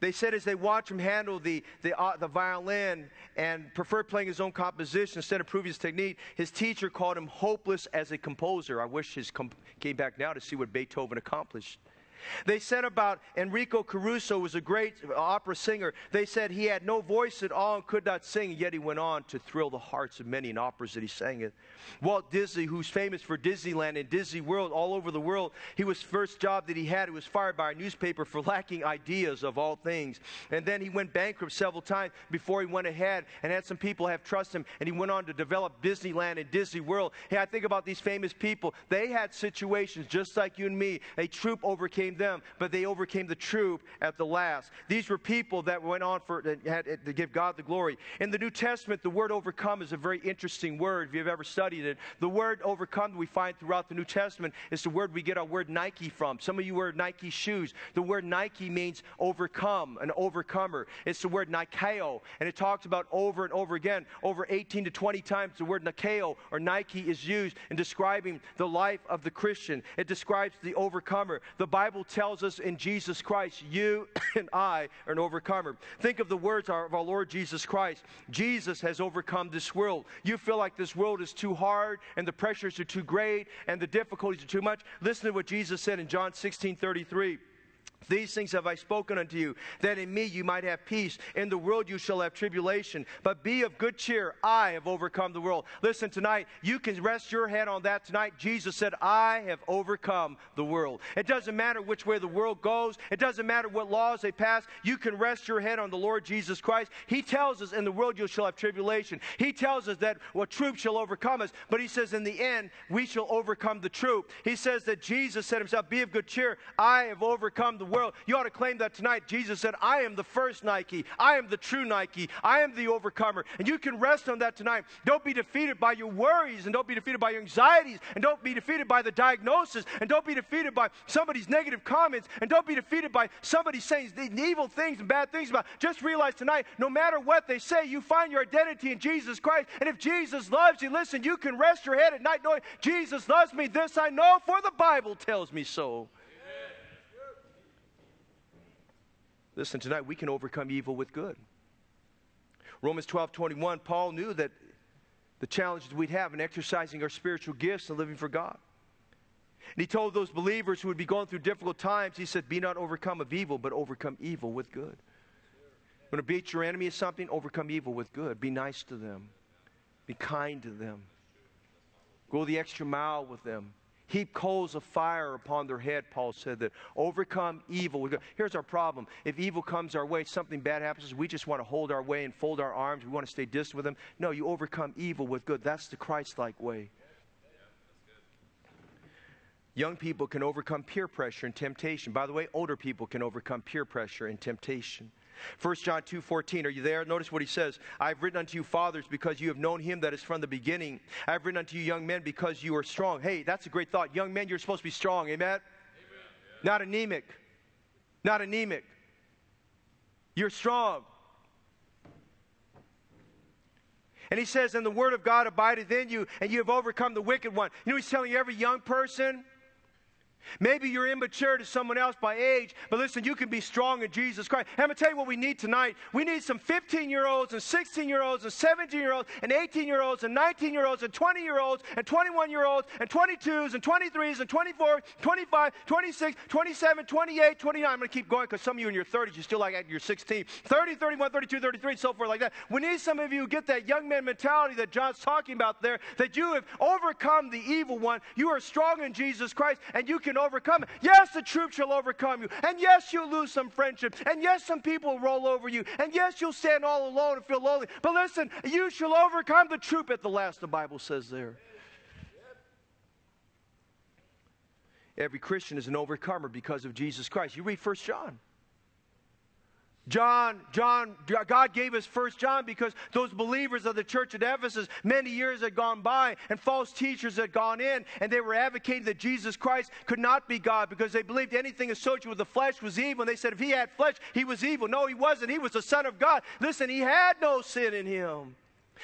They said as they watched him handle the, the, uh, the violin and preferred playing his own composition instead of proving his technique, his teacher called him hopeless as a composer. I wish his comp- came back now to see what Beethoven accomplished. They said about Enrico Caruso was a great opera singer. They said he had no voice at all and could not sing, yet he went on to thrill the hearts of many in operas that he sang in. Walt Disney, who's famous for Disneyland and Disney World all over the world, he was first job that he had. He was fired by a newspaper for lacking ideas of all things. And then he went bankrupt several times before he went ahead and had some people have trust him. And he went on to develop Disneyland and Disney World. Hey, I think about these famous people. They had situations just like you and me. A troop overcame overcame them, but they overcame the troop at the last. These were people that went on for had, eh, to give God the glory. In the New Testament, the word overcome is a very interesting word if you've ever studied it. The word overcome we find throughout the New Testament is the word we get our word Nike from. Some of you wear Nike shoes. The word Nike means overcome, an overcomer. It's the word Nikeo, and it talks about over and over again. Over 18 to 20 times the word Nikeo or Nike is used in describing the life of the Christian. It describes the overcomer. The Bible Bible tells us in Jesus Christ, you and I are an overcomer. Think of the words of our Lord Jesus Christ. Jesus has overcome this world. You feel like this world is too hard and the pressures are too great and the difficulties are too much. Listen to what Jesus said in John 16 33. These things have I spoken unto you, that in me you might have peace. In the world you shall have tribulation, but be of good cheer. I have overcome the world. Listen, tonight, you can rest your head on that tonight. Jesus said, I have overcome the world. It doesn't matter which way the world goes, it doesn't matter what laws they pass. You can rest your head on the Lord Jesus Christ. He tells us, in the world you shall have tribulation. He tells us that what troop shall overcome us, but He says, in the end, we shall overcome the troop. He says that Jesus said Himself, Be of good cheer. I have overcome the world. You ought to claim that tonight. Jesus said, I am the first Nike. I am the true Nike. I am the overcomer. And you can rest on that tonight. Don't be defeated by your worries and don't be defeated by your anxieties and don't be defeated by the diagnosis and don't be defeated by somebody's negative comments and don't be defeated by somebody saying evil things and bad things about. Just realize tonight, no matter what they say, you find your identity in Jesus Christ. And if Jesus loves you, listen, you can rest your head at night knowing Jesus loves me. This I know, for the Bible tells me so. Listen, tonight we can overcome evil with good. Romans 12 21, Paul knew that the challenges we'd have in exercising our spiritual gifts and living for God. And he told those believers who would be going through difficult times, he said, Be not overcome of evil, but overcome evil with good. When to beat your enemy is something, overcome evil with good. Be nice to them, be kind to them, go the extra mile with them. Heap coals of fire upon their head, Paul said that. Overcome evil. Here's our problem. If evil comes our way, something bad happens, we just want to hold our way and fold our arms. We want to stay distant with them. No, you overcome evil with good. That's the Christ like way. Young people can overcome peer pressure and temptation. By the way, older people can overcome peer pressure and temptation. 1 John 2:14. are you there? Notice what he says. I've written unto you, fathers, because you have known him that is from the beginning. I've written unto you, young men, because you are strong. Hey, that's a great thought. Young men, you're supposed to be strong. Amen? Amen. Not anemic. Not anemic. You're strong. And he says, And the word of God abideth in you, and you have overcome the wicked one. You know, he's telling every young person, Maybe you're immature to someone else by age, but listen, you can be strong in Jesus Christ. And I'm going to tell you what we need tonight. We need some 15 year olds and 16 year olds and 17 year olds and 18 year olds and 19 year olds and 20 year olds and 21 year olds and 22s and 23s and 24, 25, 26, 27, 28, 29. I'm going to keep going because some of you in your 30s, you're still like at your 16, 30, 31, 32, 33, and so forth like that. We need some of you get that young man mentality that John's talking about there, that you have overcome the evil one. You are strong in Jesus Christ and you can can overcome. Yes, the truth shall overcome you. And yes, you'll lose some friendship. And yes, some people will roll over you. And yes, you'll stand all alone and feel lonely. But listen, you shall overcome the troop at the last, the Bible says there. Every Christian is an overcomer because of Jesus Christ. You read First John. John, John, God gave us First John because those believers of the church at Ephesus, many years had gone by and false teachers had gone in and they were advocating that Jesus Christ could not be God because they believed anything associated with the flesh was evil. And they said if he had flesh, he was evil. No, he wasn't. He was the Son of God. Listen, he had no sin in him.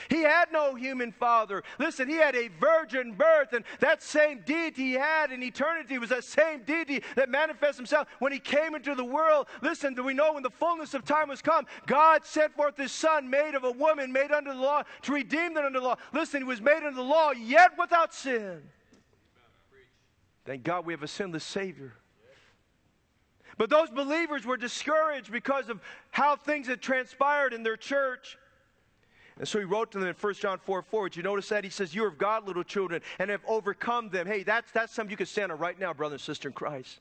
He had no human father. Listen, he had a virgin birth, and that same deity he had in eternity was that same deity that manifests himself when he came into the world. Listen, do we know when the fullness of time was come, God sent forth his son, made of a woman, made under the law, to redeem them under the law. Listen, he was made under the law, yet without sin. Thank God we have a sinless Savior. But those believers were discouraged because of how things had transpired in their church. And so he wrote to them in 1 John 4 4. Did you notice that? He says, You are of God, little children, and have overcome them. Hey, that's, that's something you can stand on right now, brother and sister in Christ.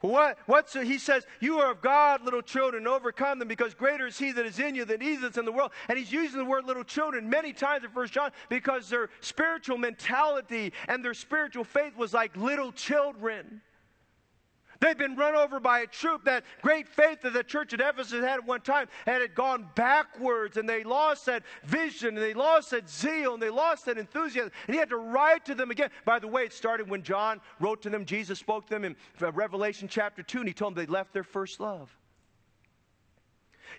What, what's, he says, You are of God, little children, overcome them, because greater is he that is in you than he that's in the world. And he's using the word little children many times in 1 John because their spiritual mentality and their spiritual faith was like little children. They'd been run over by a troop. That great faith that the church at Ephesus had at one time had it gone backwards, and they lost that vision, and they lost that zeal, and they lost that enthusiasm. And he had to write to them again. By the way, it started when John wrote to them. Jesus spoke to them in uh, Revelation chapter 2, and he told them they left their first love.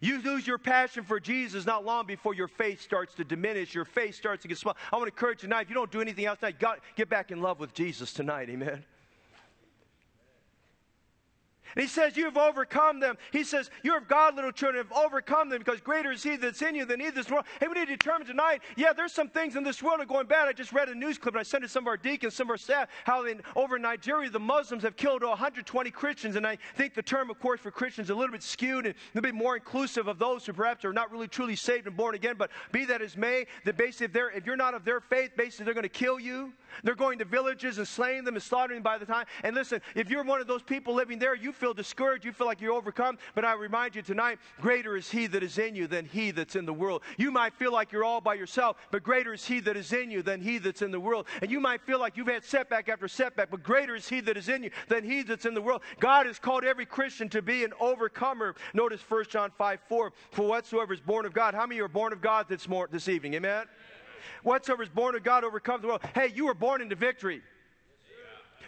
You lose your passion for Jesus not long before your faith starts to diminish, your faith starts to get small. I want to encourage you tonight, if you don't do anything else tonight, get back in love with Jesus tonight. Amen. And he says, You have overcome them. He says, You are God, little children, have overcome them because greater is he that's in you than he this world. Hey, we need to determine tonight, yeah, there's some things in this world are going bad. I just read a news clip and I sent it to some of our deacons, some of our staff, how in, over in Nigeria, the Muslims have killed 120 Christians. And I think the term, of course, for Christians is a little bit skewed and a little bit more inclusive of those who perhaps are not really truly saved and born again. But be that as may, that basically, if, they're, if you're not of their faith, basically they're going to kill you. They're going to villages and slaying them and slaughtering them by the time. And listen, if you're one of those people living there, you feel discouraged, you feel like you're overcome. But I remind you tonight, greater is He that is in you than He that's in the world. You might feel like you're all by yourself, but greater is He that is in you than He that's in the world. And you might feel like you've had setback after setback, but greater is He that is in you than He that's in the world. God has called every Christian to be an overcomer. Notice 1 John 5 4. For whatsoever is born of God. How many are born of God this, morning, this evening? Amen? Whatsoever is born of God overcomes the world. Hey, you were born into victory.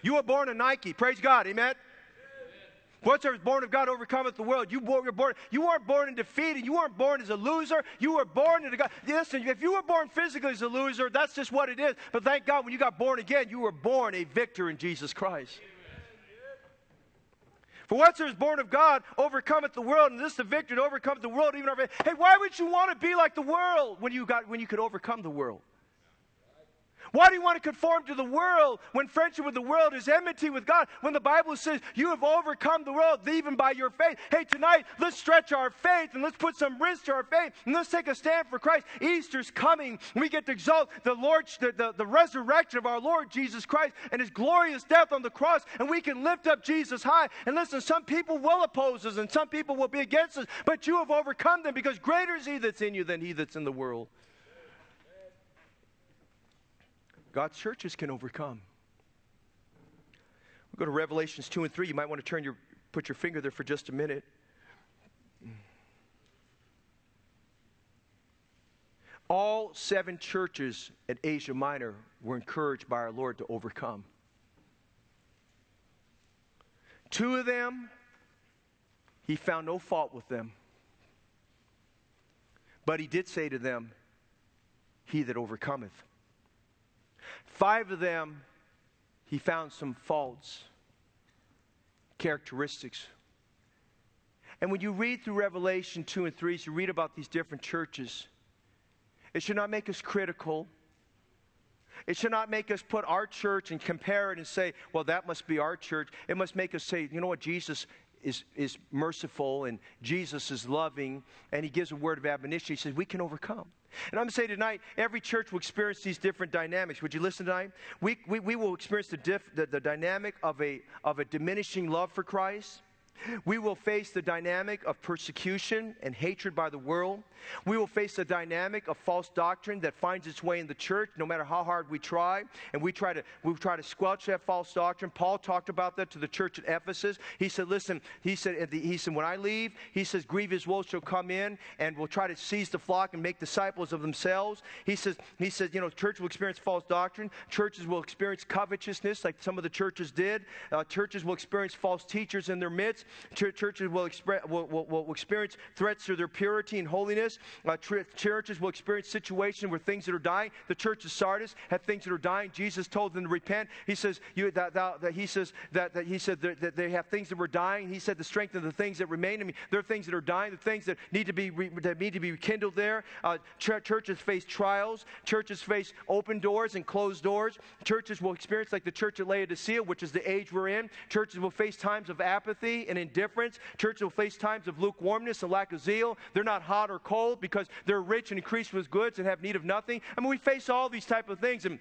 You were born a Nike. Praise God. Amen. Whatsoever is born of God overcometh the world. You were born. You weren't born in defeat, and you weren't born as a loser. You were born into God. Listen, if you were born physically as a loser, that's just what it is. But thank God, when you got born again, you were born a victor in Jesus Christ. For whatsoever is born of God overcometh the world, and this is the victor that overcometh the world, even our faith. Hey, why would you want to be like the world when you got when you could overcome the world? Why do you want to conform to the world when friendship with the world is enmity with God? When the Bible says you have overcome the world even by your faith. Hey, tonight, let's stretch our faith and let's put some risk to our faith and let's take a stand for Christ. Easter's coming. We get to exalt the Lord, the, the, the resurrection of our Lord Jesus Christ and his glorious death on the cross, and we can lift up Jesus high. And listen, some people will oppose us and some people will be against us, but you have overcome them because greater is he that's in you than he that's in the world. God's churches can overcome. We'll go to Revelations 2 and 3. You might want to turn your, put your finger there for just a minute. All seven churches at Asia Minor were encouraged by our Lord to overcome. Two of them, he found no fault with them. But he did say to them, He that overcometh. Five of them, he found some faults, characteristics. And when you read through Revelation 2 and 3, as you read about these different churches, it should not make us critical. It should not make us put our church and compare it and say, well, that must be our church. It must make us say, you know what, Jesus is, is merciful and Jesus is loving, and he gives a word of admonition. He says, we can overcome. And I'm going to say tonight, every church will experience these different dynamics. Would you listen tonight? We, we, we will experience the, diff, the, the dynamic of a, of a diminishing love for Christ. We will face the dynamic of persecution and hatred by the world. We will face the dynamic of false doctrine that finds its way in the church no matter how hard we try. And we try to, we try to squelch that false doctrine. Paul talked about that to the church at Ephesus. He said, listen, he said, he said, when I leave, he says, grievous wolves shall come in and will try to seize the flock and make disciples of themselves. He says, he says, you know, church will experience false doctrine. Churches will experience covetousness like some of the churches did. Uh, churches will experience false teachers in their midst. Ch- churches will, expre- will, will, will, experience threats to their purity and holiness. Uh, tr- churches will experience situations where things that are dying. The church of Sardis had things that are dying. Jesus told them to repent. He says you, that, that, that, he says that, that he said that, that, they have things that were dying. He said the strength of the things that remain. I mean, there are things that are dying. The things that need to be re- that need to be rekindled there. Uh, ch- churches face trials. Churches face open doors and closed doors. Churches will experience like the church at Laodicea, which is the age we're in. Churches will face times of apathy and indifference. Churches will face times of lukewarmness and lack of zeal. They're not hot or cold because they're rich and increased with goods and have need of nothing. I mean, we face all these type of things. And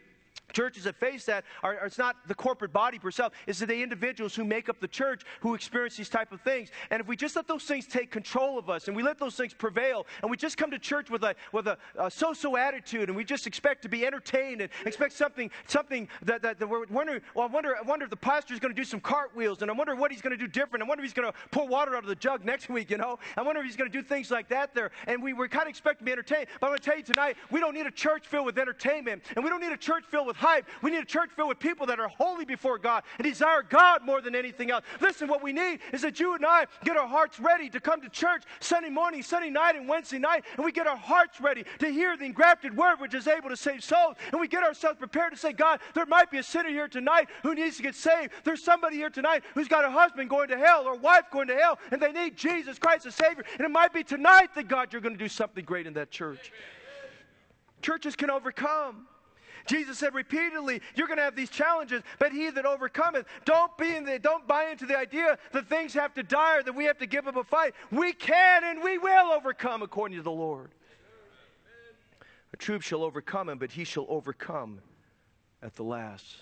Churches that face that are, are, it's not the corporate body per se, it's the individuals who make up the church who experience these type of things. And if we just let those things take control of us and we let those things prevail and we just come to church with a with a, a so-so attitude and we just expect to be entertained and expect something something that, that, that we're wondering, well, I wonder, I wonder if the pastor is going to do some cartwheels and I wonder what he's going to do different. I wonder if he's going to pour water out of the jug next week, you know? I wonder if he's going to do things like that there. And we, we're kind of expecting to be entertained. But I'm going to tell you tonight, we don't need a church filled with entertainment and we don't need a church filled with hype. We need a church filled with people that are holy before God and desire God more than anything else. Listen, what we need is that you and I get our hearts ready to come to church Sunday morning, Sunday night, and Wednesday night, and we get our hearts ready to hear the engrafted word which is able to save souls. And we get ourselves prepared to say, God, there might be a sinner here tonight who needs to get saved. There's somebody here tonight who's got a husband going to hell or a wife going to hell, and they need Jesus Christ as Savior. And it might be tonight that God, you're going to do something great in that church. Churches can overcome. Jesus said repeatedly, you're going to have these challenges, but he that overcometh, don't be in the, don't buy into the idea that things have to die or that we have to give up a fight. We can and we will overcome according to the Lord. A troop shall overcome him, but he shall overcome at the last.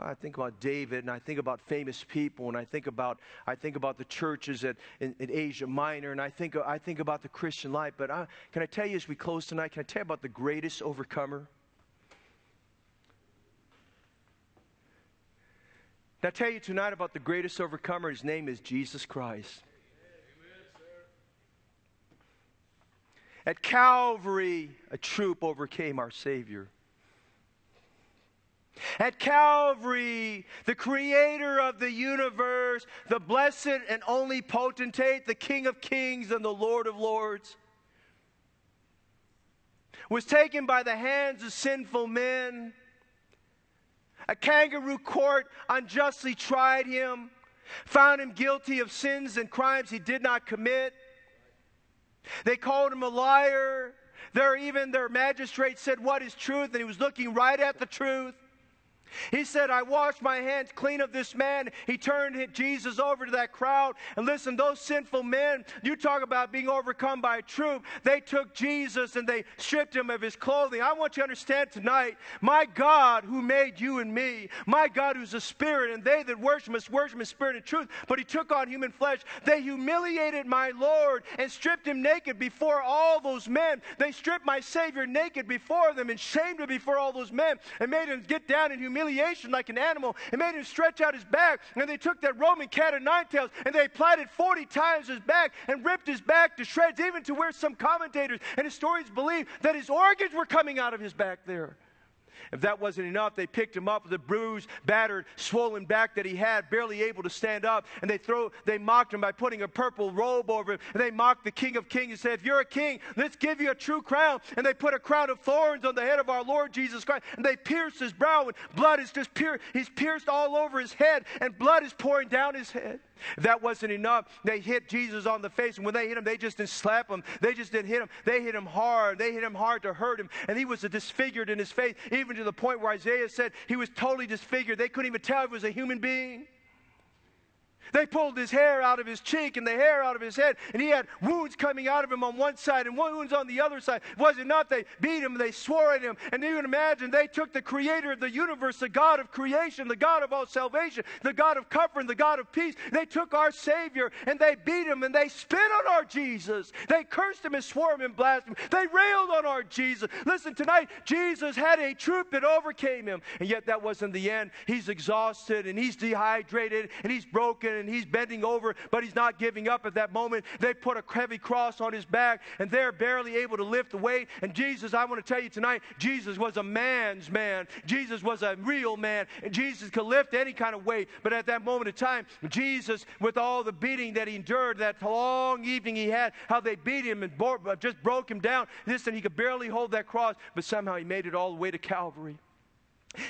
I think about David, and I think about famous people, and I think about I think about the churches at, in, in Asia Minor, and I think I think about the Christian life. But I, can I tell you, as we close tonight, can I tell you about the greatest overcomer? I tell you tonight about the greatest overcomer. His name is Jesus Christ. At Calvary, a troop overcame our Savior. At Calvary, the creator of the universe, the blessed and only potentate, the King of kings and the Lord of lords, was taken by the hands of sinful men a kangaroo court unjustly tried him, found him guilty of sins and crimes he did not commit. They called him a liar. There, even their magistrate said, What is truth? And he was looking right at the truth. He said, I washed my hands clean of this man. He turned Jesus over to that crowd. And listen, those sinful men, you talk about being overcome by a troop. They took Jesus and they stripped him of his clothing. I want you to understand tonight, my God who made you and me, my God who's a spirit, and they that worship must worship in spirit and truth, but he took on human flesh. They humiliated my Lord and stripped him naked before all those men. They stripped my Savior naked before them and shamed him before all those men and made him get down and humiliate humiliation like an animal and made him stretch out his back. And they took that Roman cat of nine tails and they applied it 40 times his back and ripped his back to shreds, even to where some commentators and historians believe that his organs were coming out of his back there. If that wasn't enough, they picked him up with a bruised, battered, swollen back that he had, barely able to stand up, and they throw they mocked him by putting a purple robe over him. And they mocked the King of Kings and said, If you're a king, let's give you a true crown. And they put a crown of thorns on the head of our Lord Jesus Christ, and they pierced his brow, and blood is just pierced, he's pierced all over his head, and blood is pouring down his head. That wasn't enough, they hit Jesus on the face. And when they hit him, they just didn't slap him. They just didn't hit him. They hit him hard. They hit him hard to hurt him. And he was disfigured in his face, even to the point where Isaiah said he was totally disfigured. They couldn't even tell if he was a human being. They pulled his hair out of his cheek and the hair out of his head, and he had wounds coming out of him on one side and wounds on the other side. Was it wasn't enough. They beat him, they swore at him. And you can imagine they took the creator of the universe, the God of creation, the God of all salvation, the God of comfort, the God of peace. They took our Savior and they beat him and they spit on our Jesus. They cursed him and swore him and blasphemed. They railed on our Jesus. Listen, tonight, Jesus had a troop that overcame him. And yet that wasn't the end. He's exhausted and he's dehydrated and he's broken and he's bending over, but he's not giving up at that moment. They put a heavy cross on his back, and they're barely able to lift the weight. And Jesus, I want to tell you tonight, Jesus was a man's man. Jesus was a real man. And Jesus could lift any kind of weight. But at that moment of time, Jesus, with all the beating that he endured, that long evening he had, how they beat him and just broke him down. this and he could barely hold that cross, but somehow he made it all the way to Calvary.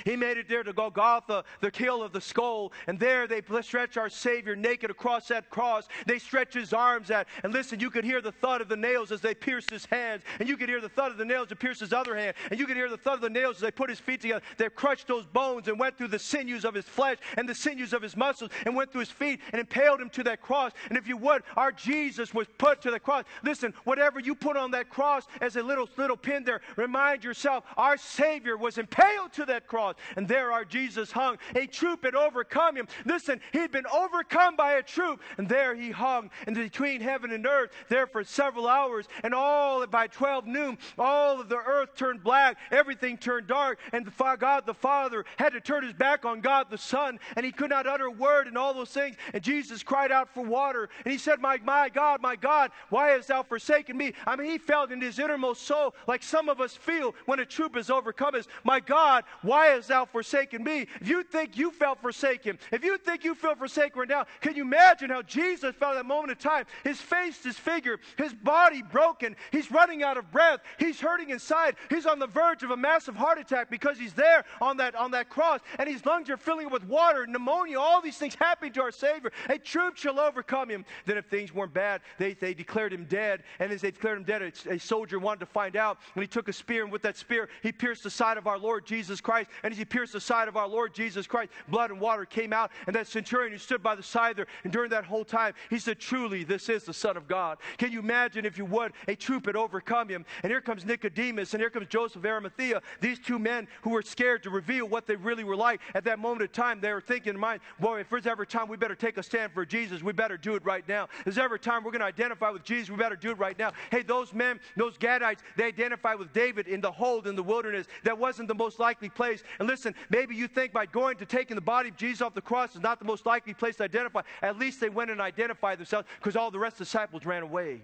He made it there to Golgotha, the hill of the skull, and there they stretch our Savior naked across that cross. They stretch his arms out, and listen, you could hear the thud of the nails as they pierced his hands, and you could hear the thud of the nails that pierced his other hand, and you could hear the thud of the nails as they put his feet together. They crushed those bones and went through the sinews of his flesh and the sinews of his muscles, and went through his feet and impaled him to that cross. And if you would, our Jesus was put to the cross. Listen, whatever you put on that cross as a little little pin there, remind yourself, our Savior was impaled to that cross cross. And there our Jesus hung. A troop had overcome him. Listen, he'd been overcome by a troop. And there he hung And between heaven and earth, there for several hours. And all by 12 noon, all of the earth turned black. Everything turned dark. And the, God the Father had to turn his back on God the Son. And he could not utter a word and all those things. And Jesus cried out for water. And he said, My, my God, my God, why hast thou forsaken me? I mean, he felt in his innermost soul like some of us feel when a troop has overcome us. My God, why hast thou forsaken me? If you think you felt forsaken, if you think you feel forsaken right now, can you imagine how Jesus felt at that moment of time? His face disfigured, his body broken, he's running out of breath, he's hurting inside, he's on the verge of a massive heart attack because he's there on that on that cross, and his lungs are filling with water, pneumonia, all these things happening to our Savior. A troop shall overcome him. Then, if things weren't bad, they, they declared him dead, and as they declared him dead, a, a soldier wanted to find out, and he took a spear, and with that spear, he pierced the side of our Lord Jesus Christ, and as he pierced the side of our Lord Jesus Christ, blood and water came out. And that centurion who stood by the side there, and during that whole time, he said, Truly, this is the Son of God. Can you imagine, if you would, a troop had overcome him? And here comes Nicodemus, and here comes Joseph of Arimathea, these two men who were scared to reveal what they really were like. At that moment of time, they were thinking in mind, boy, if there's ever time we better take a stand for Jesus, we better do it right now. If there's ever time we're going to identify with Jesus, we better do it right now. Hey, those men, those Gadites, they identified with David in the hold in the wilderness. That wasn't the most likely place. And listen, maybe you think by going to taking the body of Jesus off the cross is not the most likely place to identify. At least they went and identified themselves because all the rest of the disciples ran away.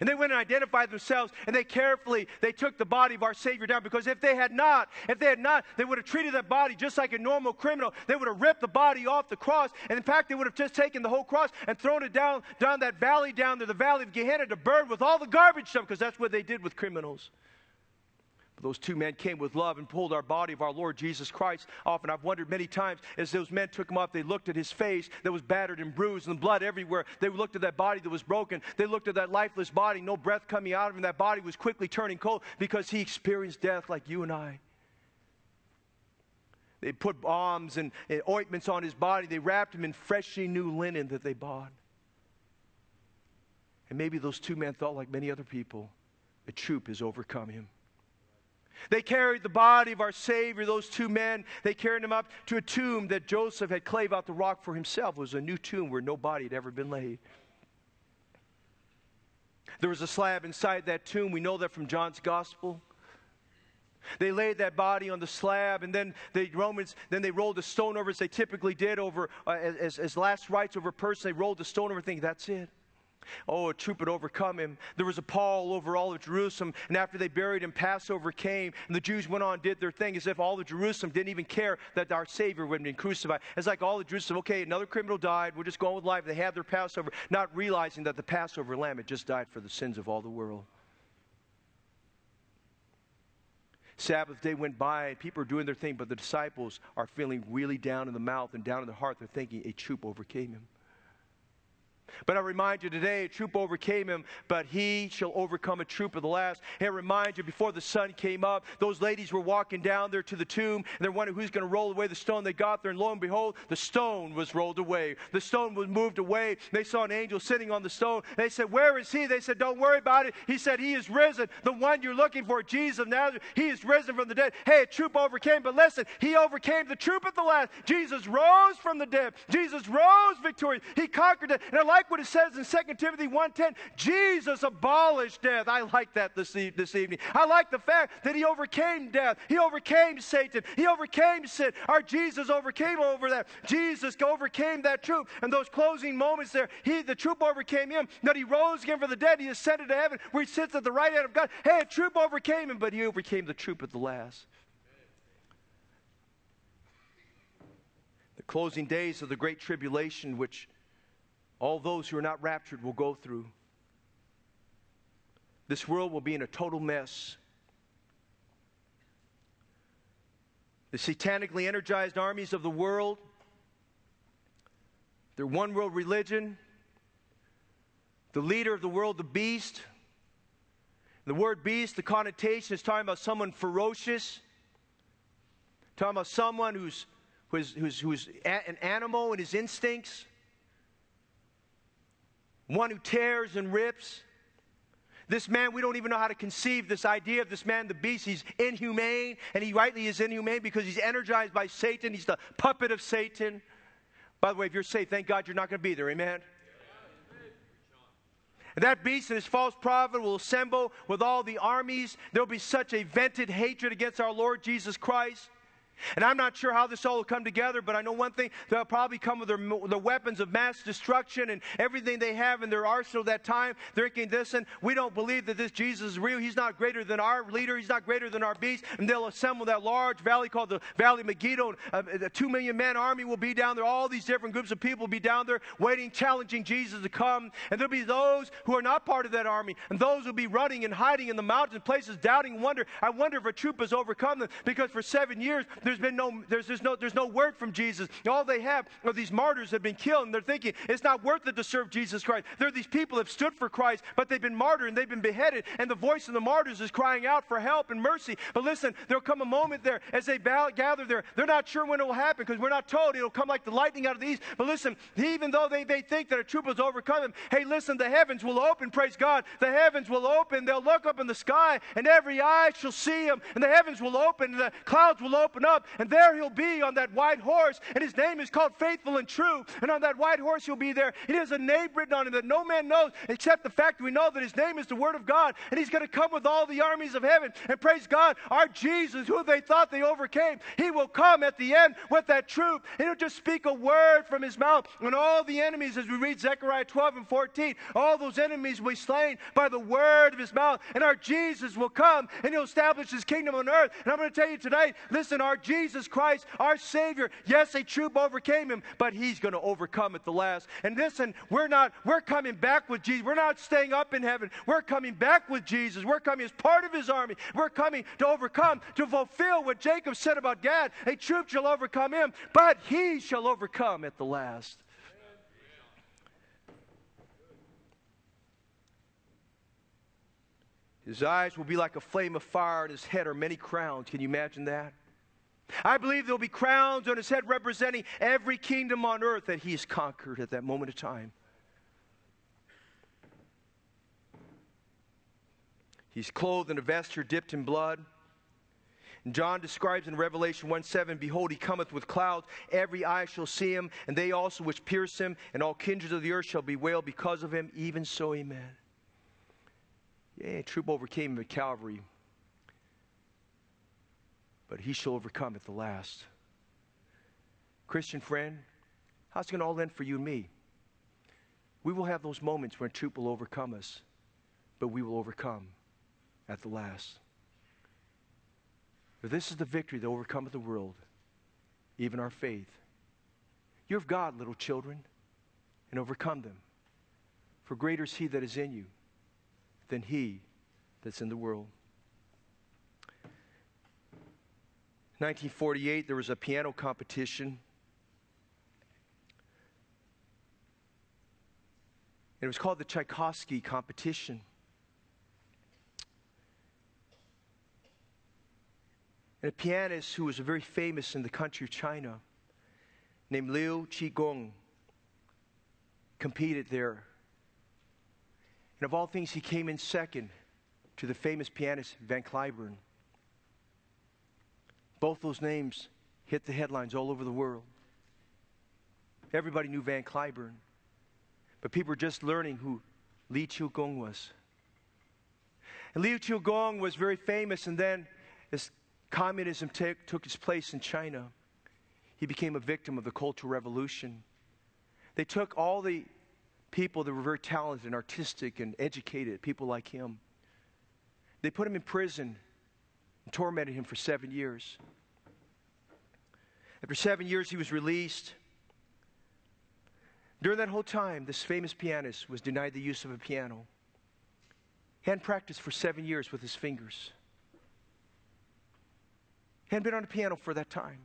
And they went and identified themselves and they carefully they took the body of our Savior down because if they had not, if they had not, they would have treated that body just like a normal criminal. They would have ripped the body off the cross. And in fact, they would have just taken the whole cross and thrown it down down that valley down to the valley of Gehenna to burn with all the garbage stuff because that's what they did with criminals. Those two men came with love and pulled our body of our Lord Jesus Christ off. And I've wondered many times as those men took him up, they looked at his face that was battered and bruised and blood everywhere. They looked at that body that was broken. They looked at that lifeless body, no breath coming out of him. That body was quickly turning cold because he experienced death like you and I. They put balms and, and ointments on his body. They wrapped him in freshly new linen that they bought. And maybe those two men thought, like many other people, a troop has overcome him. They carried the body of our Savior, those two men, they carried him up to a tomb that Joseph had clave out the rock for himself. It was a new tomb where no body had ever been laid. There was a slab inside that tomb. We know that from John's gospel. They laid that body on the slab, and then the Romans, then they rolled a stone over, as they typically did over, uh, as, as last rites over a person. They rolled the stone over, thinking, that's it. Oh, a troop had overcome him. There was a pall over all of Jerusalem. And after they buried him, Passover came. And the Jews went on did their thing as if all of Jerusalem didn't even care that our Savior would have been crucified. It's like all of Jerusalem, okay, another criminal died. We're just going with life. They had their Passover, not realizing that the Passover lamb had just died for the sins of all the world. Sabbath day went by, people are doing their thing, but the disciples are feeling really down in the mouth and down in the heart. They're thinking a troop overcame him. But I remind you today, a troop overcame him, but he shall overcome a troop of the last. And I remind you, before the sun came up, those ladies were walking down there to the tomb, and they're wondering who's going to roll away the stone. They got there, and lo and behold, the stone was rolled away. The stone was moved away. They saw an angel sitting on the stone. They said, Where is he? They said, Don't worry about it. He said, He is risen. The one you're looking for, Jesus of Nazareth, he is risen from the dead. Hey, a troop overcame, but listen, he overcame the troop at the last. Jesus rose from the dead. Jesus rose victorious. He conquered it. And I like what it says in 2 Timothy 1.10. Jesus abolished death. I like that this, this evening. I like the fact that he overcame death. He overcame Satan. He overcame sin. Our Jesus overcame over that. Jesus overcame that troop. And those closing moments there, he, the troop overcame him. That he rose again for the dead. He ascended to heaven where he sits at the right hand of God. Hey, a troop overcame him, but he overcame the troop at the last. The closing days of the Great Tribulation, which all those who are not raptured will go through. This world will be in a total mess. The satanically energized armies of the world, their one world religion, the leader of the world, the beast. The word beast, the connotation is talking about someone ferocious, talking about someone who's, who's, who's, who's an animal in his instincts one who tears and rips. This man, we don't even know how to conceive this idea of this man, the beast. He's inhumane, and he rightly is inhumane because he's energized by Satan. He's the puppet of Satan. By the way, if you're saved, thank God you're not going to be there. Amen? And that beast and his false prophet will assemble with all the armies. There'll be such a vented hatred against our Lord Jesus Christ. And I'm not sure how this all will come together, but I know one thing they'll probably come with their, weapons of mass destruction and everything they have in their arsenal at that time. They're thinking, we don't believe that this Jesus is real. He's not greater than our leader, he's not greater than our beast. And they'll assemble that large valley called the Valley of Megiddo. A, a uh, two million man army will be down there. All these different groups of people will be down there waiting, challenging Jesus to come. And there'll be those who are not part of that army, and those will be running and hiding in the mountains, places, doubting, wonder. I wonder if a troop has overcome them because for seven years, there's been no, there's, there's, no, there's no word from Jesus. All they have are these martyrs that have been killed, and they're thinking it's not worth it to serve Jesus Christ. There are these people that have stood for Christ, but they've been martyred and they've been beheaded, and the voice of the martyrs is crying out for help and mercy. But listen, there'll come a moment there as they gather there. They're not sure when it will happen because we're not told it'll come like the lightning out of the east. But listen, even though they, they think that a troop has overcome them, hey, listen, the heavens will open, praise God. The heavens will open. They'll look up in the sky, and every eye shall see him, and the heavens will open, and the clouds will open up, and there he'll be on that white horse, and his name is called Faithful and True. And on that white horse he'll be there. He has a name written on him that no man knows except the fact that we know that his name is the Word of God, and he's going to come with all the armies of heaven. And praise God, our Jesus, who they thought they overcame, he will come at the end with that troop, and he'll just speak a word from his mouth. And all the enemies, as we read Zechariah 12 and 14, all those enemies will be slain by the word of his mouth. And our Jesus will come and he'll establish his kingdom on earth. And I'm going to tell you tonight, listen, our Jesus Christ, our Savior. Yes, a troop overcame him, but he's going to overcome at the last. And listen, we're not, we're coming back with Jesus. We're not staying up in heaven. We're coming back with Jesus. We're coming as part of his army. We're coming to overcome, to fulfill what Jacob said about Gad. A troop shall overcome him, but he shall overcome at the last. His eyes will be like a flame of fire, and his head are many crowns. Can you imagine that? I believe there'll be crowns on his head representing every kingdom on earth that he's conquered at that moment of time. He's clothed in a vesture dipped in blood. And John describes in Revelation 1 7, Behold, he cometh with clouds, every eye shall see him, and they also which pierce him, and all kindreds of the earth shall bewail because of him. Even so, amen. Yeah, troop overcame him at Calvary, but he shall overcome at the last. Christian friend, how's it going to all end for you and me? We will have those moments when truth will overcome us, but we will overcome at the last. For this is the victory that overcometh the world, even our faith. You're of God, little children, and overcome them. For greater is he that is in you than he that's in the world. 1948, there was a piano competition. It was called the Tchaikovsky competition. And a pianist who was very famous in the country of China, named Liu Qigong, competed there. And of all things, he came in second to the famous pianist Van Cliburn. Both those names hit the headlines all over the world. Everybody knew Van Cliburn, but people were just learning who Li Gong was. And Li Gong was very famous, and then as communism t- took its place in China, he became a victim of the Cultural Revolution. They took all the people that were very talented and artistic and educated, people like him. They put him in prison and tormented him for seven years. After seven years, he was released. During that whole time, this famous pianist was denied the use of a piano. He hadn't practiced for seven years with his fingers. He hadn't been on a piano for that time.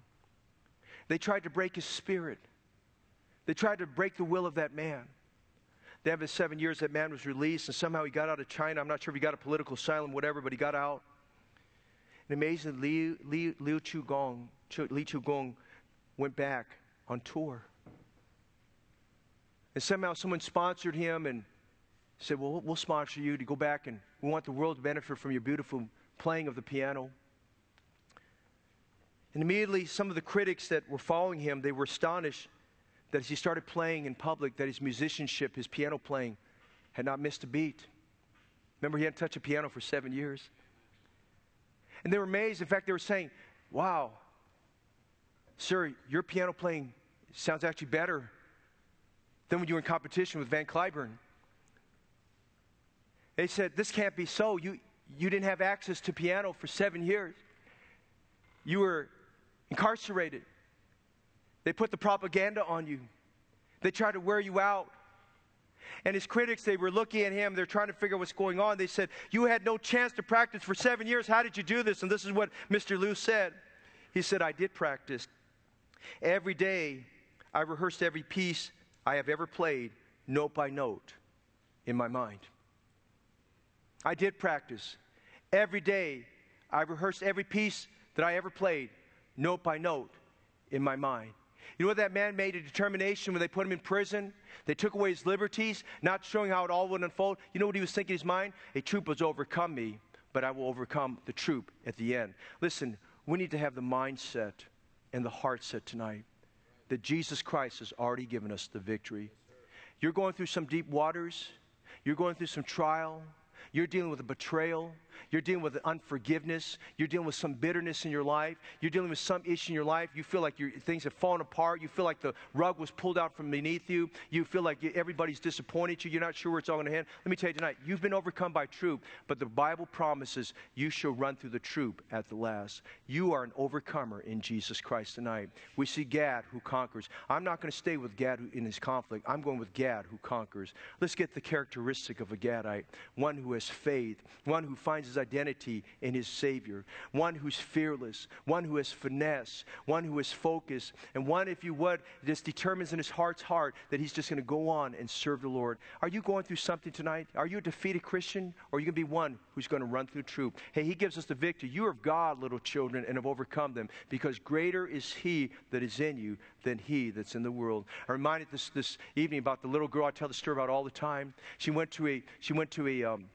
They tried to break his spirit. They tried to break the will of that man. The end of seven years, that man was released, and somehow he got out of China. I'm not sure if he got a political asylum, whatever, but he got out. And amazingly, Li, Li, Liu Chu Gong, Li Chu Gong went back on tour. And somehow someone sponsored him and said, Well, we'll sponsor you to go back, and we want the world to benefit from your beautiful playing of the piano. And immediately, some of the critics that were following him, they were astonished that as he started playing in public, that his musicianship, his piano playing, had not missed a beat. Remember, he hadn't touched a piano for seven years. And they were amazed. In fact, they were saying, Wow, sir, your piano playing sounds actually better than when you were in competition with Van Cliburn. They said, This can't be so. You, you didn't have access to piano for seven years, you were incarcerated. They put the propaganda on you. They tried to wear you out. And his critics, they were looking at him. They're trying to figure out what's going on. They said, You had no chance to practice for seven years. How did you do this? And this is what Mr. Liu said. He said, I did practice. Every day, I rehearsed every piece I have ever played, note by note, in my mind. I did practice. Every day, I rehearsed every piece that I ever played, note by note, in my mind. You know what that man made a determination when they put him in prison? They took away his liberties, not showing how it all would unfold. You know what he was thinking in his mind? A troop has overcome me, but I will overcome the troop at the end. Listen, we need to have the mindset and the heart set tonight that Jesus Christ has already given us the victory. You're going through some deep waters, you're going through some trial, You're dealing with a betrayal. You're dealing with unforgiveness. You're dealing with some bitterness in your life. You're dealing with some issue in your life. You feel like your things have fallen apart. You feel like the rug was pulled out from beneath you. You feel like everybody's disappointed you. You're not sure where it's all going to end. Let me tell you tonight, you've been overcome by troop, but the Bible promises you shall run through the troop at the last. You are an overcomer in Jesus Christ tonight. We see Gad who conquers. I'm not going to stay with Gad in his conflict. I'm going with Gad who conquers. Let's get the characteristic of a Gadite one who has faith, one who finds his identity in his Savior, one who's fearless, one who has finesse, one who is focused, and one, if you would, just determines in his heart's heart that he's just going to go on and serve the Lord. Are you going through something tonight? Are you a defeated Christian? Or are you going to be one who's going to run through truth? Hey, he gives us the victory. You are of God, little children, and have overcome them, because greater is he that is in you than he that's in the world. I reminded this, this evening about the little girl I tell the story about all the time. She went to a, she went to a, um,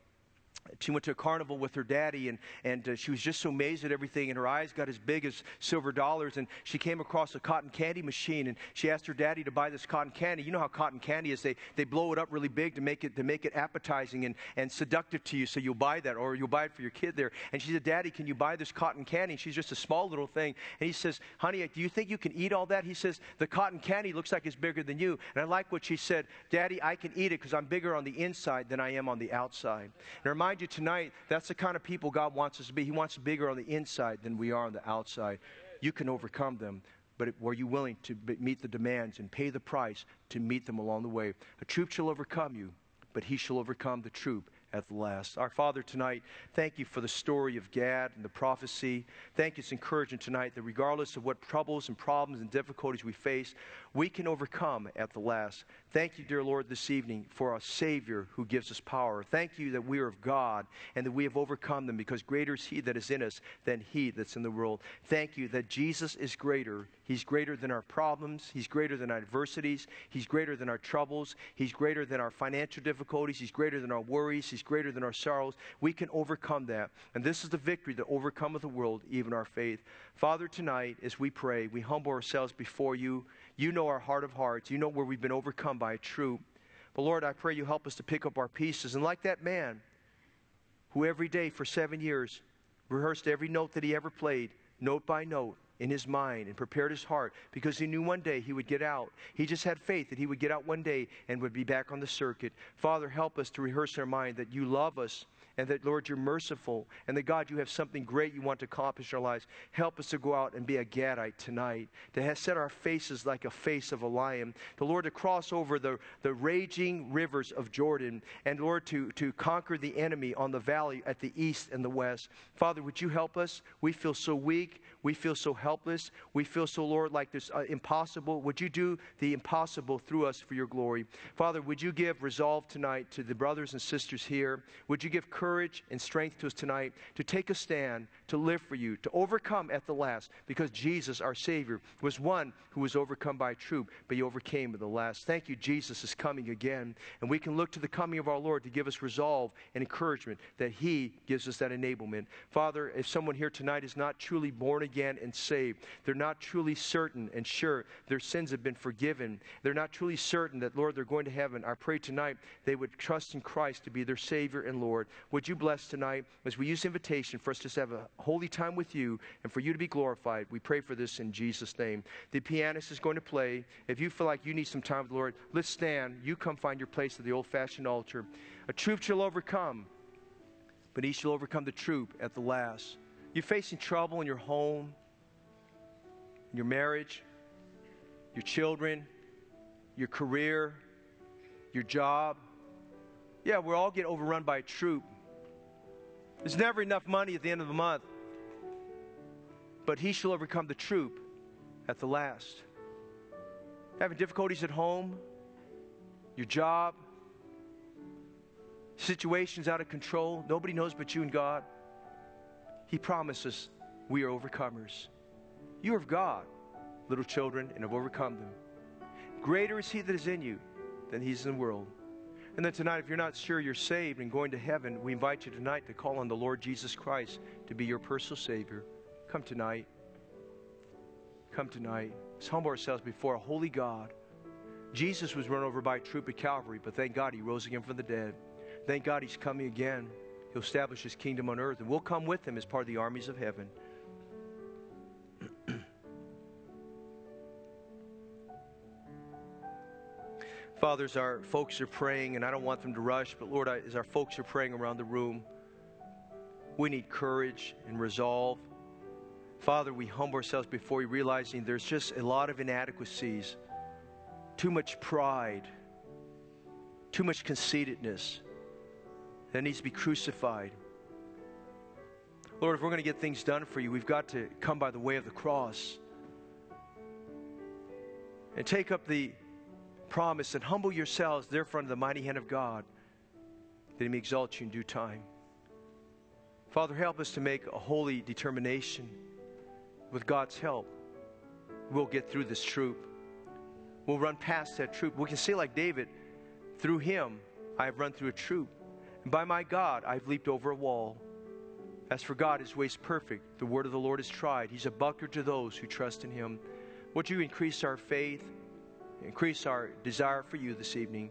she went to a carnival with her daddy and, and uh, she was just so amazed at everything and her eyes got as big as silver dollars and she came across a cotton candy machine and she asked her daddy to buy this cotton candy. You know how cotton candy is they, they blow it up really big to make it to make it appetizing and, and seductive to you so you'll buy that or you'll buy it for your kid there. And she said daddy can you buy this cotton candy? And she's just a small little thing. And he says honey do you think you can eat all that? He says the cotton candy looks like it's bigger than you. And i like what she said daddy i can eat it because i'm bigger on the inside than i am on the outside. And remind you tonight, that's the kind of people God wants us to be. He wants bigger on the inside than we are on the outside. You can overcome them, but were you willing to meet the demands and pay the price to meet them along the way? A troop shall overcome you, but he shall overcome the troop at the last. Our Father, tonight, thank you for the story of Gad and the prophecy. Thank you. It's encouraging tonight that regardless of what troubles and problems and difficulties we face, we can overcome at the last. Thank you, dear Lord, this evening for our Savior who gives us power. Thank you that we are of God and that we have overcome them because greater is He that is in us than He that's in the world. Thank you that Jesus is greater. He's greater than our problems. He's greater than our adversities. He's greater than our troubles. He's greater than our financial difficulties. He's greater than our worries. He's greater than our sorrows. We can overcome that. And this is the victory that overcometh the world, even our faith. Father, tonight, as we pray, we humble ourselves before you. You know our heart of hearts. You know where we've been overcome by a troop. But Lord, I pray you help us to pick up our pieces. And like that man who every day for seven years rehearsed every note that he ever played, note by note, in his mind and prepared his heart because he knew one day he would get out. He just had faith that he would get out one day and would be back on the circuit. Father, help us to rehearse in our mind that you love us and that, Lord, you're merciful, and that, God, you have something great you want to accomplish in our lives. Help us to go out and be a Gadite tonight, to set our faces like a face of a lion, the Lord, to cross over the, the raging rivers of Jordan, and, Lord, to, to conquer the enemy on the valley at the east and the west. Father, would you help us? We feel so weak. We feel so helpless. We feel so, Lord, like this uh, impossible. Would you do the impossible through us for your glory? Father, would you give resolve tonight to the brothers and sisters here? Would you give courage and strength to us tonight to take a stand, to live for you, to overcome at the last? Because Jesus, our Savior, was one who was overcome by a troop, but he overcame at the last. Thank you, Jesus is coming again. And we can look to the coming of our Lord to give us resolve and encouragement that he gives us that enablement. Father, if someone here tonight is not truly born again, and saved. They're not truly certain and sure their sins have been forgiven. They're not truly certain that, Lord, they're going to heaven. I pray tonight they would trust in Christ to be their Savior and Lord. Would you bless tonight as we use invitation for us to have a holy time with you and for you to be glorified? We pray for this in Jesus' name. The pianist is going to play. If you feel like you need some time with the Lord, let's stand. You come find your place at the old fashioned altar. A troop shall overcome, but he shall overcome the troop at the last. You're facing trouble in your home, in your marriage, your children, your career, your job. Yeah, we all get overrun by a troop. There's never enough money at the end of the month. But he shall overcome the troop at the last. Having difficulties at home, your job, situations out of control. Nobody knows but you and God. He promises we are overcomers. You are of God, little children, and have overcome them. Greater is He that is in you than He's in the world. And then tonight, if you're not sure you're saved and going to heaven, we invite you tonight to call on the Lord Jesus Christ to be your personal Savior. Come tonight. Come tonight. Let's humble ourselves before a holy God. Jesus was run over by a troop at Calvary, but thank God he rose again from the dead. Thank God he's coming again. He'll establish his kingdom on earth, and we'll come with him as part of the armies of heaven. Father, as our folks are praying, and I don't want them to rush, but Lord, as our folks are praying around the room, we need courage and resolve. Father, we humble ourselves before you, realizing there's just a lot of inadequacies, too much pride, too much conceitedness that needs to be crucified. Lord, if we're going to get things done for you, we've got to come by the way of the cross and take up the promise and humble yourselves therefore under the mighty hand of God that he may exalt you in due time. Father, help us to make a holy determination. With God's help, we'll get through this troop. We'll run past that troop. We can say, like David, through him I have run through a troop. And by my God, I've leaped over a wall. As for God, his way is perfect. The word of the Lord is tried. He's a buckler to those who trust in him. Would you increase our faith? Increase our desire for you this evening.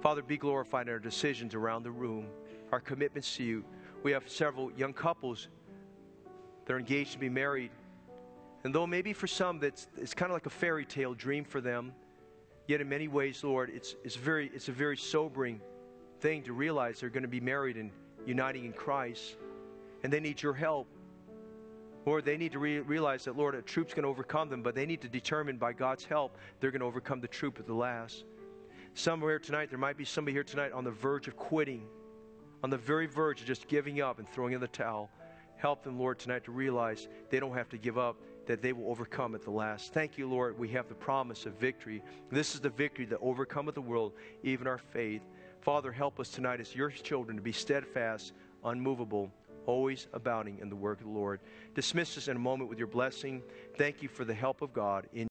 Father, be glorified in our decisions around the room, our commitments to you. We have several young couples that are engaged to be married. And though maybe for some that's it's kind of like a fairy tale dream for them, yet in many ways, Lord, it's, it's, very, it's a very sobering thing to realize they're going to be married and uniting in Christ. And they need your help. Lord, they need to re- realize that, Lord, a troop's going to overcome them, but they need to determine by God's help they're going to overcome the troop at the last. Somewhere tonight, there might be somebody here tonight on the verge of quitting, on the very verge of just giving up and throwing in the towel. Help them, Lord, tonight to realize they don't have to give up, that they will overcome at the last. Thank you, Lord. We have the promise of victory. This is the victory that overcometh the world, even our faith. Father, help us tonight as your children to be steadfast, unmovable, always abounding in the work of the Lord. Dismiss us in a moment with your blessing. Thank you for the help of God in